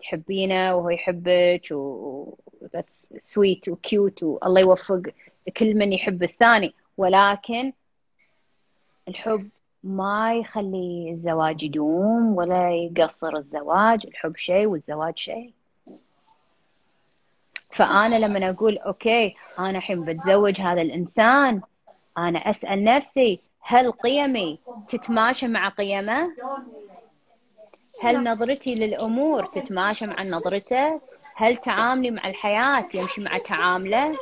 تحبينه وهو يحبك و that's sweet وكيوت والله يوفق كل من يحب الثاني. ولكن الحب ما يخلي الزواج يدوم ولا يقصر الزواج الحب شيء والزواج شيء فأنا لما أقول أوكي أنا الحين بتزوج هذا الإنسان أنا أسأل نفسي هل قيمي تتماشى مع قيمه؟ هل نظرتي للأمور تتماشى مع نظرته؟ هل تعاملي مع الحياة يمشي مع تعامله؟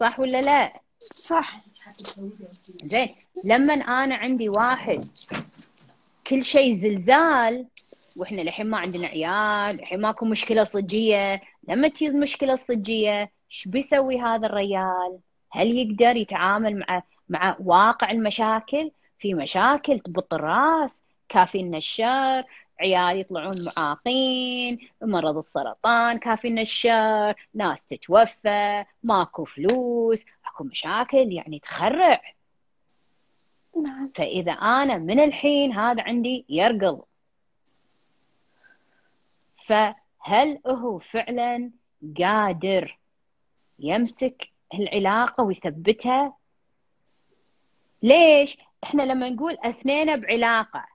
صح ولا لا؟ صح زين. لما أنا عندي واحد كل شيء زلزال وإحنا الحين ما عندنا عيال الحين ماكو مشكلة صجية. لما تجي المشكلة الصجيه إيش بيسوي هذا الريال؟ هل يقدر يتعامل مع مع واقع المشاكل؟ في مشاكل تبط الراس كافينا الشر عيال يطلعون معاقين مرض السرطان كافينا الشر ناس تتوفى ماكو فلوس اكو مشاكل يعني تخرع. نعم. فإذا أنا من الحين هذا عندي يرقل. فهل هو فعلا قادر يمسك العلاقة ويثبتها؟ ليش؟ إحنا لما نقول اثنين بعلاقة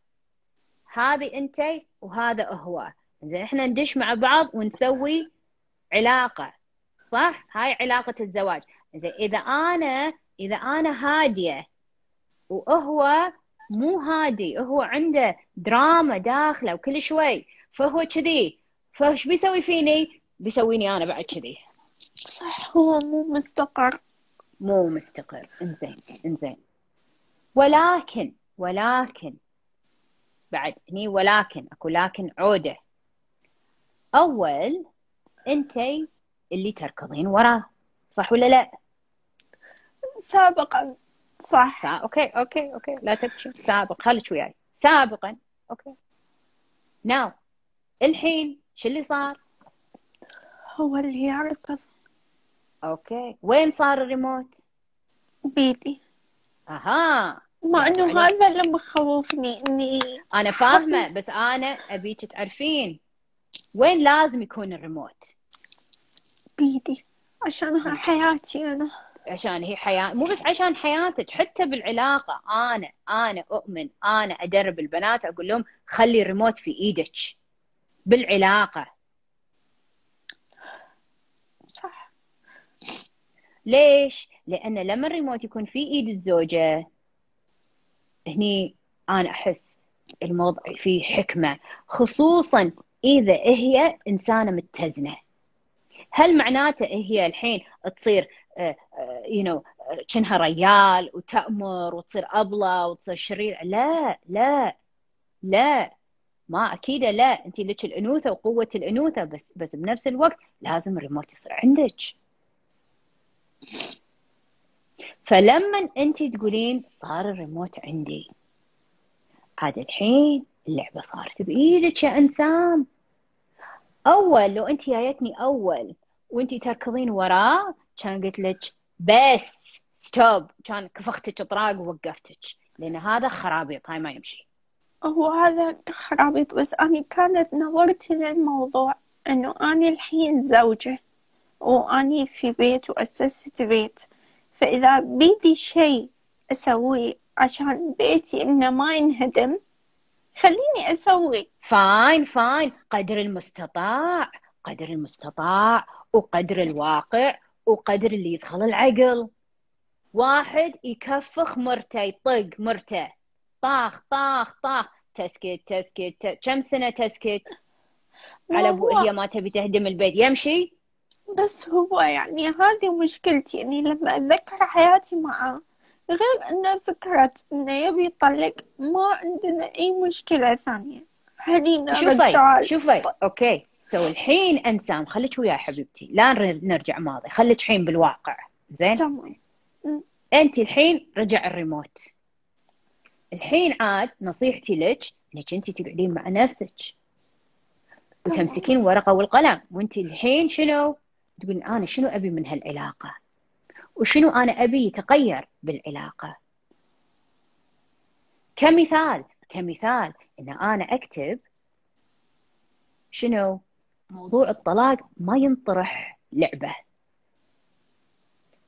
هذه أنت وهذا هو. زين إحنا ندش مع بعض ونسوي علاقة صح؟ هاي علاقة الزواج. زين إذا أنا إذا أنا هادية وهو مو هادي هو عنده دراما داخله وكل شوي فهو كذي. فايش بيسوي فيني؟ بيسويني أنا بعد كذي. صح هو مو مستقر. مو مستقر. إنزين إنزين. ولكن ولكن بعد هني ولكن أكو لكن عودة. أول أنتي اللي تركضين وراه. صح ولا لا؟ سابقا. صح. سا... okay okay okay. لا تبكي. سابق خليك وياي. سابقا. okay. now الحين. شو اللي صار؟ هو اللي يركض okay. وين صار الريموت؟ بيدي أها. مع إنه يعني- هذا اللي مخوفني إني أنا فاهمة بس أنا أبيك تعرفين وين لازم يكون الريموت؟ بيدي عشانها حياتي أنا. عشان هي حياة مو بس عشان حياتك حتى بالعلاقة. أنا أنا أؤمن أنا أدرب البنات أقول لهم خلي الريموت في إيدك. بالعلاقة. صح. ليش؟ لأن لما الريموت يكون في إيد الزوجة هني أنا أحس الموضوع فيه حكمة. خصوصا إذا هي إنسانة متزنة. هل معناته هي الحين تصير you know كأنها ريال وتأمر وتصير أبلة وتصير شريرة لا لا لا ما أكيد لا. أنت لك الأنوثة وقوة الأنوثة بس بس بنفس الوقت لازم الريموت يصير عندك. فلما أنت تقولين صار الريموت عندي عاد الحين اللعبة صارت بإيدك يا إنسان. أول لو أنت جايتني أول وأنت تركضين وراه كان قلت لك بس ستوب كان كفختك طراق ووقفتك لأن هذا خرابيط هاي ما يمشي. هو هذا خرابيط بس أنا كانت نظرتي للموضوع إنه أنا الحين زوجة وأني في بيت وأسست بيت. فإذا بيدي شيء أسويه عشان بيتي إنه ما ينهدم خليني أسوي. fine fine قدر المستطاع قدر المستطاع وقدر الواقع وقدر اللي يدخل العقل. واحد يكفخ مرته يطق مرته. طاخ طاخ طاخ. تسكت تسكت. كم سنة تسكت؟ على أبو هي ما تبي تهدم البيت. يمشي؟ بس هو يعني هذه مشكلتي يعني لما أتذكر حياتي معه غير أنه فكرة أنه يبي يطلق ما عندنا أي مشكلة ثانية. خلينا رجال شوفي okay. so الحين انسام خليك ويا حبيبتي. لا نرجع ماضي. خليك الحين بالواقع. زين؟ تمام. انت الحين رجع الريموت. الحين عاد نصيحتي لك انك انت تقعدين مع نفسك. وتمسكين ورقة والقلم. وانت الحين شنو؟ تقولين أنا شنو أبي من هالعلاقة؟ وشنو أنا أبي يتغير بالعلاقة؟ كمثال كمثال إن أنا أكتب شنو؟ موضوع الطلاق ما ينطرح لعبة.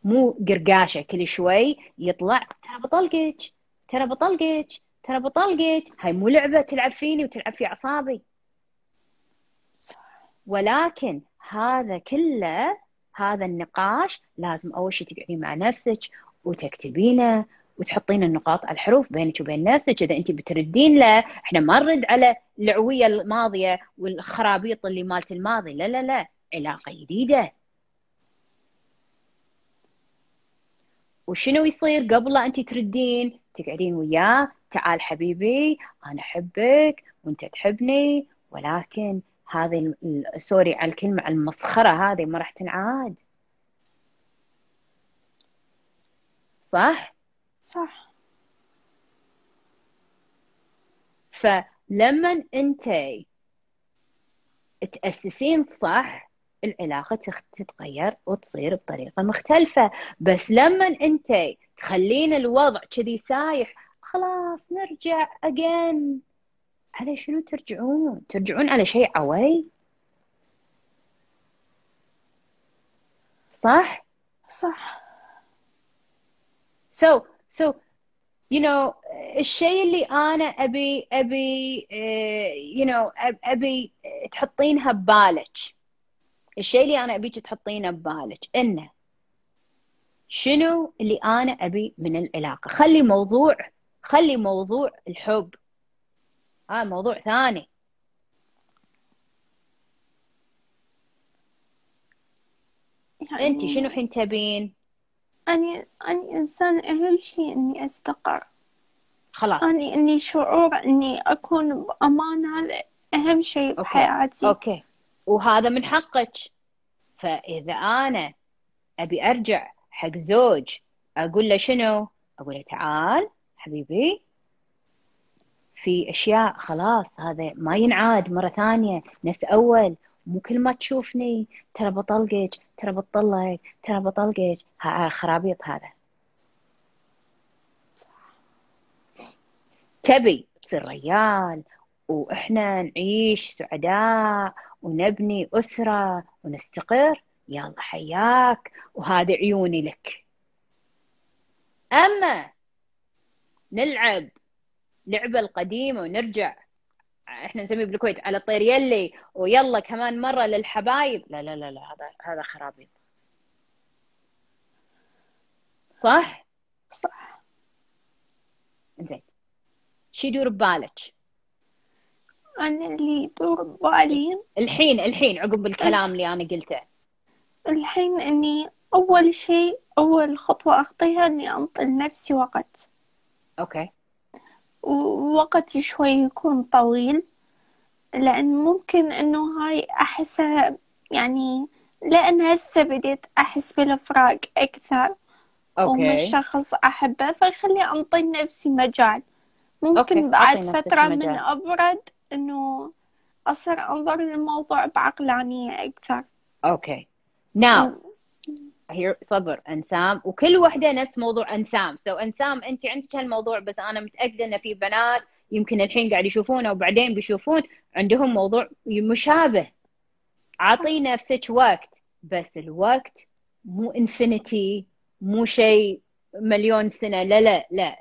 مو قرقاشة كل شوي يطلع ترى بطلقك ترى بطلقك ترى بطلقك. هاي مو لعبة تلعب فيني وتلعب في أعصابي. ولكن هذا كله هذا النقاش لازم أول شيء تقعدين مع نفسك وتكتبينه وتحطين النقاط على الحروف بينك وبين نفسك. إذا أنت بتردين له إحنا ما نرد على العوية الماضية والخرابيط اللي مالت الماضي. لا لا لا علاقة جديدة. وشنو يصير قبل لا أنت تردين؟ تقعدين وياه تعال حبيبي أنا أحبك وأنت تحبني ولكن هذه سوري على الكلمة المسخرة هذه ما راح تنعاد. صح؟ صح. فلما انت تأسسين صح العلاقة تتغير وتصير بطريقة مختلفة. بس لما انت تخلين الوضع كذي سايح خلاص نرجع اجين على شنو ترجعون؟ ترجعون على شيء عوي؟ صح؟ صح. So so you know الشيء اللي أنا أبي أبي uh, you know أبي تحطينها ببالك. الشيء اللي أنا أبيك تحطينه ببالك. إنه شنو اللي أنا أبي من العلاقة؟ خلي موضوع خلي موضوع الحب. ها آه موضوع ثاني. يعني انت شنو حين تبين؟ أني أني إنسان أهم شيء إني أستقر. خلاص. أني إني شعور إني أكون بأمان هذا أهم شيء okay. بحياتي. okay. وهذا من حقك. فإذا أنا أبي أرجع حق زوج أقول له شنو؟ أقول له تعال حبيبي. في أشياء خلاص هذا ما ينعاد مرة ثانية. نفس أول مو كل ما تشوفني ترى بطلقك. ترى بطلق ترى بطلقك. خرابيط هذا. تبي تصير ريال وإحنا نعيش سعداء ونبني أسرة ونستقر. يلا حياك وهذه عيوني لك. أما نلعب لعبة القديمة ونرجع إحنا نسميه بالكويت على طير يلي ويلا كمان مرة للحبايب. لا لا لا لا هذا هذا خرابيط صح؟ صح. زين شو يدور ببالك؟ أنا اللي يدور ببالي. الحين الحين عقب الكلام اللي أنا قلته. الحين إني أول شيء أول خطوة أخطيها إني أنطي لنفسي وقت. أوكي. ووقتي شوي يكون طويل لأن ممكن إنه هاي أحسها يعني لأن هسه بديت أحس بالفراق أكثر ومن okay. شخص أحبه فخلي أنطي لنفسي مجال. ممكن okay، بعد فترة من مجال. أبرد إنه أصير أنظر للموضوع بعقلانية أكثر. okay. now here صبر أنسام. وكل وحدة نفس موضوع أنسام. so so أنسام أنت عندك هالموضوع بس أنا متأكدة ان في بنات يمكن الحين قاعد يشوفونه وبعدين بيشوفون عندهم موضوع مشابه. اعطي نفسك وقت بس الوقت مو انفينيتي مو شيء مليون سنة. لا لا لا.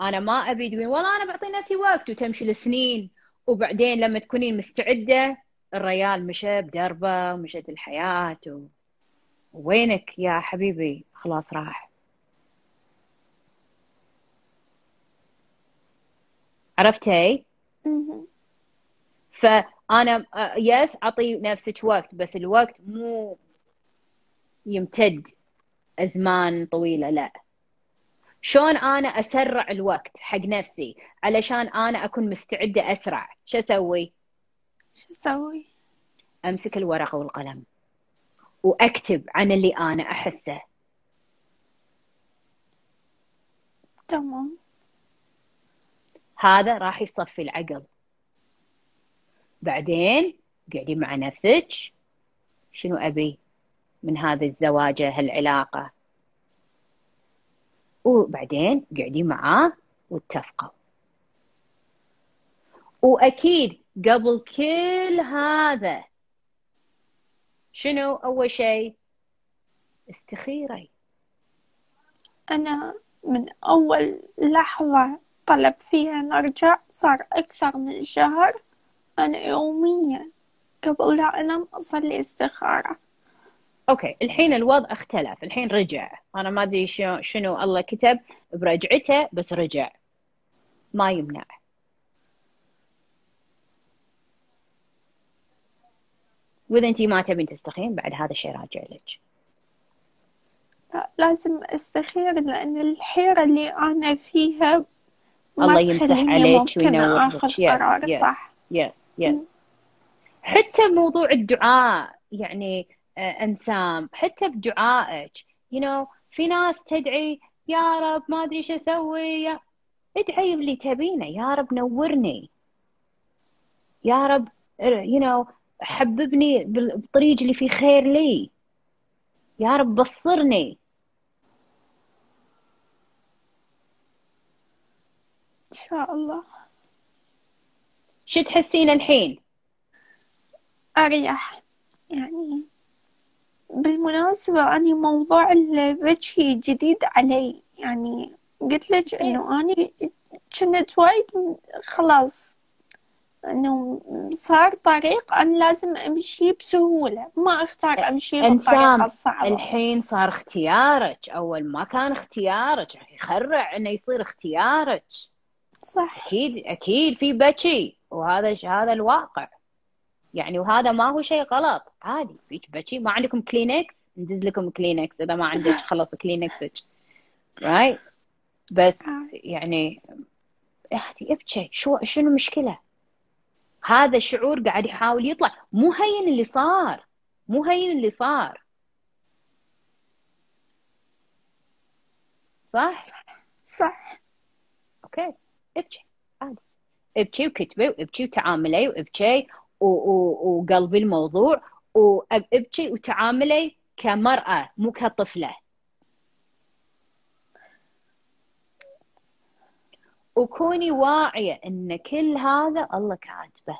أنا ما أبي تقولين والله أنا بعطي نفسي وقت وتمشي السنين وبعدين لما تكونين مستعدة الريال مشى بدربة ومشت الحياة و... وينك يا حبيبي؟ خلاص راح. عرفتي؟ فأنا يس أعطي نفسك وقت بس الوقت مو يمتد أزمان طويلة لا. شلون أنا أسرع الوقت حق نفسي؟ علشان أنا أكون مستعدة أسرع. شو أسوي؟ شو أسوي؟ أمسك الورقة والقلم. وأكتب عن اللي أنا أحسه. تمام. هذا راح يصفي العقل. بعدين قعدي مع نفسك شنو أبي من هذه الزواجة هالعلاقة؟ وبعدين قعدي معاه واتفقوا. وأكيد قبل كل هذا شنو أول شيء؟ استخيري. أنا من أول لحظة طلب فيها نرجع صار أكثر من شهر. أنا يوميا قبل لا أنام أصلي استخارة. أوكي الحين الوضع اختلف الحين رجع. أنا ما أدري شنو الله كتب برجعته بس رجع. ما يمنع. وإذا انت ما تبين تستخين بعد هذا شيء راجع لك لا لازم أستخير لأن الحيرة اللي أنا فيها ما الله يمسح عليك ممكن وينور لك. آخذ Yes, قرار yes. صح يس يس حتى موضوع الدعاء يعني آه، أنسام حتى بدعائك you know في ناس تدعي يا رب ما أدري شو أسوي. ادعي اللي تبينه يا رب نورني يا رب you know حببني بال- بالطريق اللي فيه خير لي. يا رب بصرني. إن شاء الله. شو تحسين الحين؟ أريح. يعني بالمناسبة أنا موضوع الوجهي جديد علي. يعني قلت لك إنه أنا كنت وايد خلاص إنه صار طريق أنا لازم أمشي بسهولة. ما أختار أمشي انسام بالطريقة الصعبة الحين صار اختيارك. أول ما كان اختيارك يخرع إنه يصير اختيارك. صح. أكيد أكيد في بكي وهذا هذا الواقع. يعني وهذا ما هو شيء غلط. عادي فيك بكي. ما عندكم كلينكس ندز لكم كلينكس إذا ما عندك. خلص كلينكسك right بس يعني يا أختي ابكي شو شنو المشكلة هذا الشعور قاعد يحاول يطلع. مو هين اللي صار. مو هين اللي صار. صح؟ صح. okay. ابكي. عادي. ابكي وكتبي وابكي وتعاملي وابكي وقلبي الموضوع وابكي وتعاملي كمرأة مو كطفلة. وكوني واعية إن كل هذا الله كاتبه.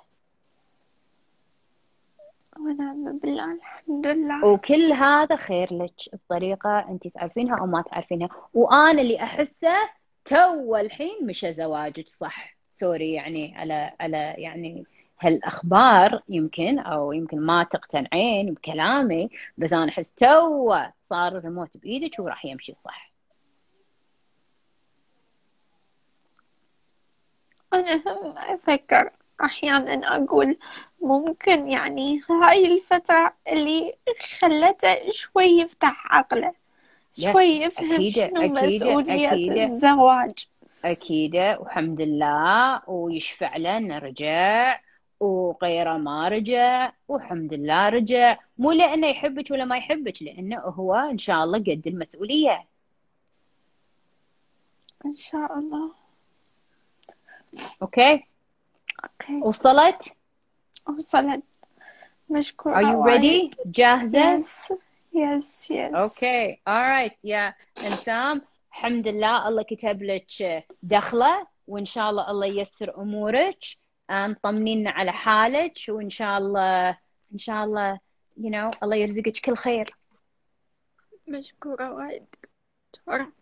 ونعم بالله الحمد لله. وكل هذا خير لك بطريقة أنت تعرفينها أو ما تعرفينها. وأنا اللي أحسه تو الحين مشى زواجك صح. sorry يعني على على يعني هالأخبار يمكن أو يمكن ما تقتنعين بكلامي بس أنا أحس تو صار الريموت بإيدك وراح يمشي صح. أنا هم أفكر أحيانا أقول ممكن يعني هاي الفترة اللي خلته شوي يفتح عقله شوي يفهم أكيد شنو أكيد مسؤولية أكيد. الزواج. أكيد والحمد لله ويشفع له إنه رجع وغيره ما رجع والحمد لله رجع. مو لأنه يحبك ولا ما يحبك لأنه هو إن شاء الله قد المسؤولية. إن شاء الله. okay okay وصلت وصلت مشكورة Are you ready? جاهزة yes. Yes yes. okay alright يا إنسام الحمد لله الله كتب لك دخلة وان شاء الله الله ييسر امورك آم، طمنينا على حالك وان شاء الله ان شاء الله you know الله يرزقك كل خير مشكورة وايد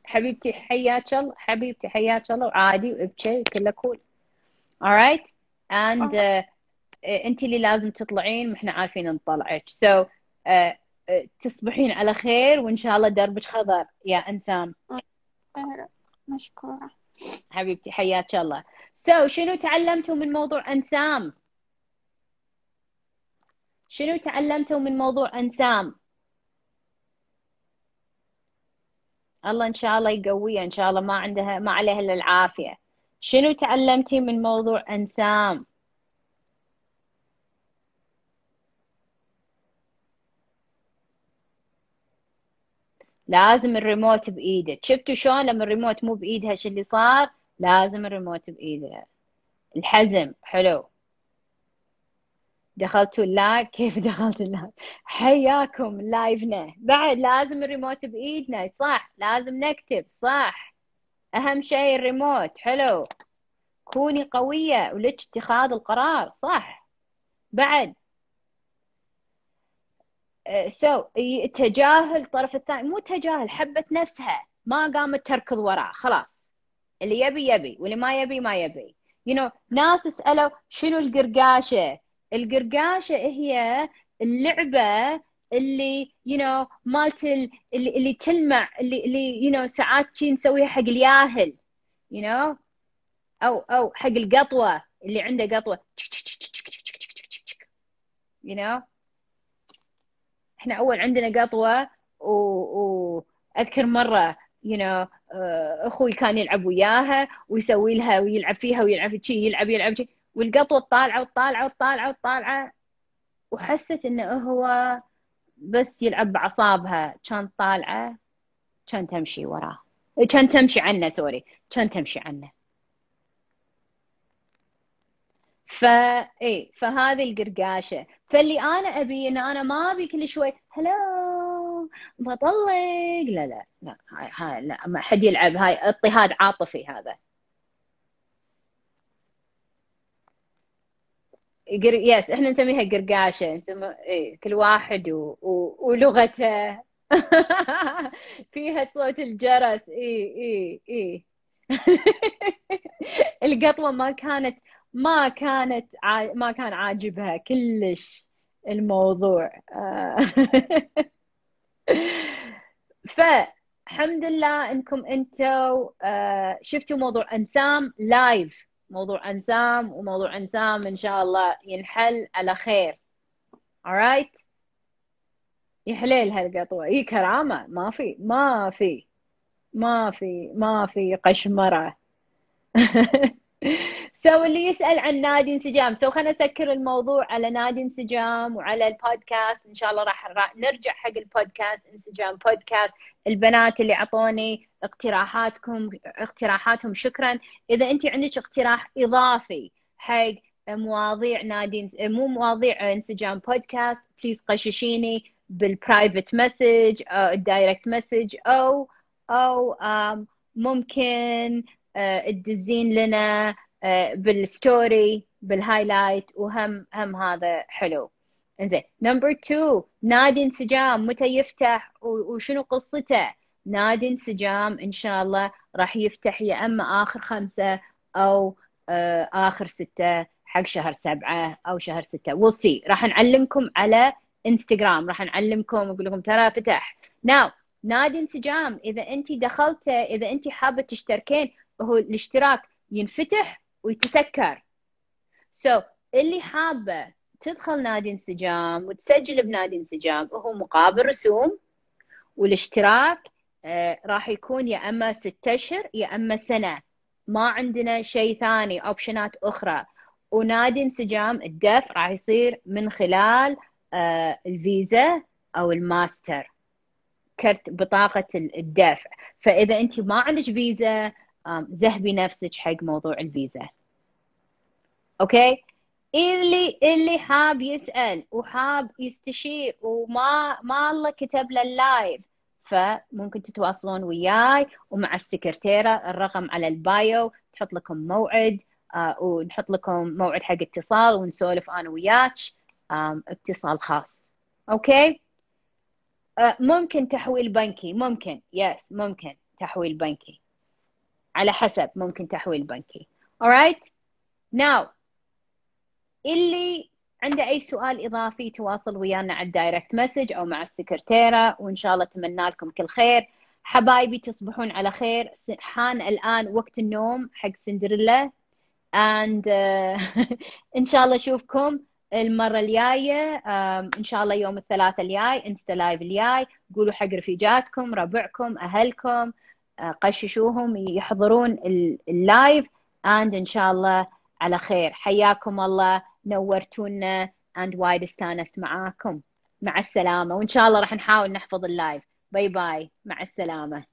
حبيبتي حياك الله حبيبتي حياك الله. وعادي وابكي كله كول alright and uh, انت اللي لازم تطلعين ما إحنا عارفين نطلعك. So uh, uh, تصبحين على خير وإن شاء الله دربك خضر. يا إنسان. خير. مشكورة. حبيبتي حياك الله. So شنو تعلمتوا من موضوع أنسام؟ شنو تعلمتوا من موضوع أنسام؟ الله إن شاء الله يقويها إن شاء الله ما عندها ما عليها إلا العافية. شنو تعلمتي من موضوع أنسام؟ لازم الريموت بايدك شفتوا شلون لما الريموت مو بإيدها شو اللي صار؟ لازم الريموت بإيدها. الحزم حلو. دخلتوا ال live كيف دخلتوا ال live حياكم live نا بعد لازم الريموت بإيدنا. صح. لازم نكتب. صح. أهم شيء الريموت. حلو. كوني قوية ولك اتخاذ القرار. صح. بعد. so تجاهل الطرف الثاني. مو تجاهل حبت نفسها. ما قامت تركض وراه خلاص. اللي يبي يبي. واللي ما يبي ما يبي. You know ناس سألوا شنو القرقاشة؟ القرقاشة هي اللعبة اللي you know مالت ال- اللي, تلمع اللي اللي you know ساعات شي نسويها حق الياهل you know أو أو حق القطوة اللي عنده قطوة. You know إحنا أول عندنا قطوة واذكر مرة you know آه، أخوي كان يلعب وياها ويسوي لها ويلعب فيها ويلعب شي يلعب يلعب شي. والقطوة طالعة وطالعة وطالعة وطالعة وحست إنه هو بس يلعب باعصابها كان طالعة كان تمشي وراه. كان تمشي عنه سوري. كان تمشي عنه. فا إيه فهذه القرقاشة. فاللي أنا أبي إن أنا ما أبي كل شوي هلو بطلق لا لا لا هاي هاي لا ما حد يلعب. هاي اضطهاد عاطفي هذا. قر... يس إحنا نسميها قرقاشة نسمي إيه كل واحد و... و... ولغته. فيها صوت الجرس إيه إيه إيه القطوة ما كانت ما كانت ع... ما كان عاجبها كلش الموضوع. فالحمد لله إنكم أنتوا آه، شفتوا موضوع أنسام لايف موضوع أنسام وموضوع أنسام إن شاء الله ينحل. على خير. Alright يحليل هالقطوة. إي كرامة. ما في ما في ما في ما في قشمرة. so اللي يسأل عن نادي انسجام. so خلينا نسكر الموضوع على نادي انسجام وعلى البودكاست. إن شاء الله راح نرجع حق البودكاست. انسجام بودكاست. البنات اللي أعطوني اقتراحاتكم اقتراحاتهم. شكرا. إذا أنت عندك اقتراح إضافي حق مواضيع نادي مو مواضيع انسجام podcast please قششيني بال private message أو ال direct message أو أو ممكن آه، تدزين لنا آه، بال story بال highlight وهم هم هذا حلو. إنزين. number 2 نادي انسجام متى يفتح وشنو قصته؟ نادي انسجام إن شاء الله راح يفتح يا أما آخر خمسة أو آه، آخر ستة حق شهر سبعة أو شهر ستة. We'll see. راح نعلمكم على انستغرام راح نعلمكم ونقول لكم ترى فتح. now نادي انسجام. إذا أنت دخلته إذا أنت حابة تشتركين هو الاشتراك ينفتح ويتسكر. so so, اللي حابة تدخل نادي انسجام وتسجل بنادي انسجام وهو مقابل رسوم والاشتراك راح يكون يا أما ستة أشهر يا أما سنة. ما عندنا شيء ثاني option ات أخرى. ونادي انسجام الدفع راح يصير من خلال آه الفيزا أو الماستر. كرت بطاقة الدفع. فإذا أنت ما عندك فيزا زهبي نفسك حق موضوع الفيزا. okay؟ اللي اللي حاب يسأل وحاب يستشير وما ما الله كتب له ال live فممكن تتواصلون وياي ومع السكرتيرة الرقم على ال bio تحط لكم موعد آه ونحط لكم موعد حق اتصال ونسولف أنا وياك اتصال خاص. okay؟ آه ممكن تحويل بنكي ممكن yes ممكن تحويل بنكي. على حسب ممكن تحويل بنكي. Alright now اللي عنده أي سؤال إضافي تواصل ويانا على ال direct message أو مع السكرتيرة وإن شاء الله أتمنى لكم كل خير. حبايبي تصبحون على خير. حان الآن وقت النوم حق سندريلا. And uh, إن شاء الله أشوفكم المرة الجاية. إن شاء الله يوم الثلاثاء الجاي إنستا live الجاي. قولوا حق رفيجاتكم ربعكم أهلكم uh, قششوهم يحضرون ال live. And إن شاء الله على خير. حياكم الله. نورتونا and وايد استانست معاكم. مع السلامة. وإن شاء الله راح نحاول نحفظ ال live. باي باي مع السلامة.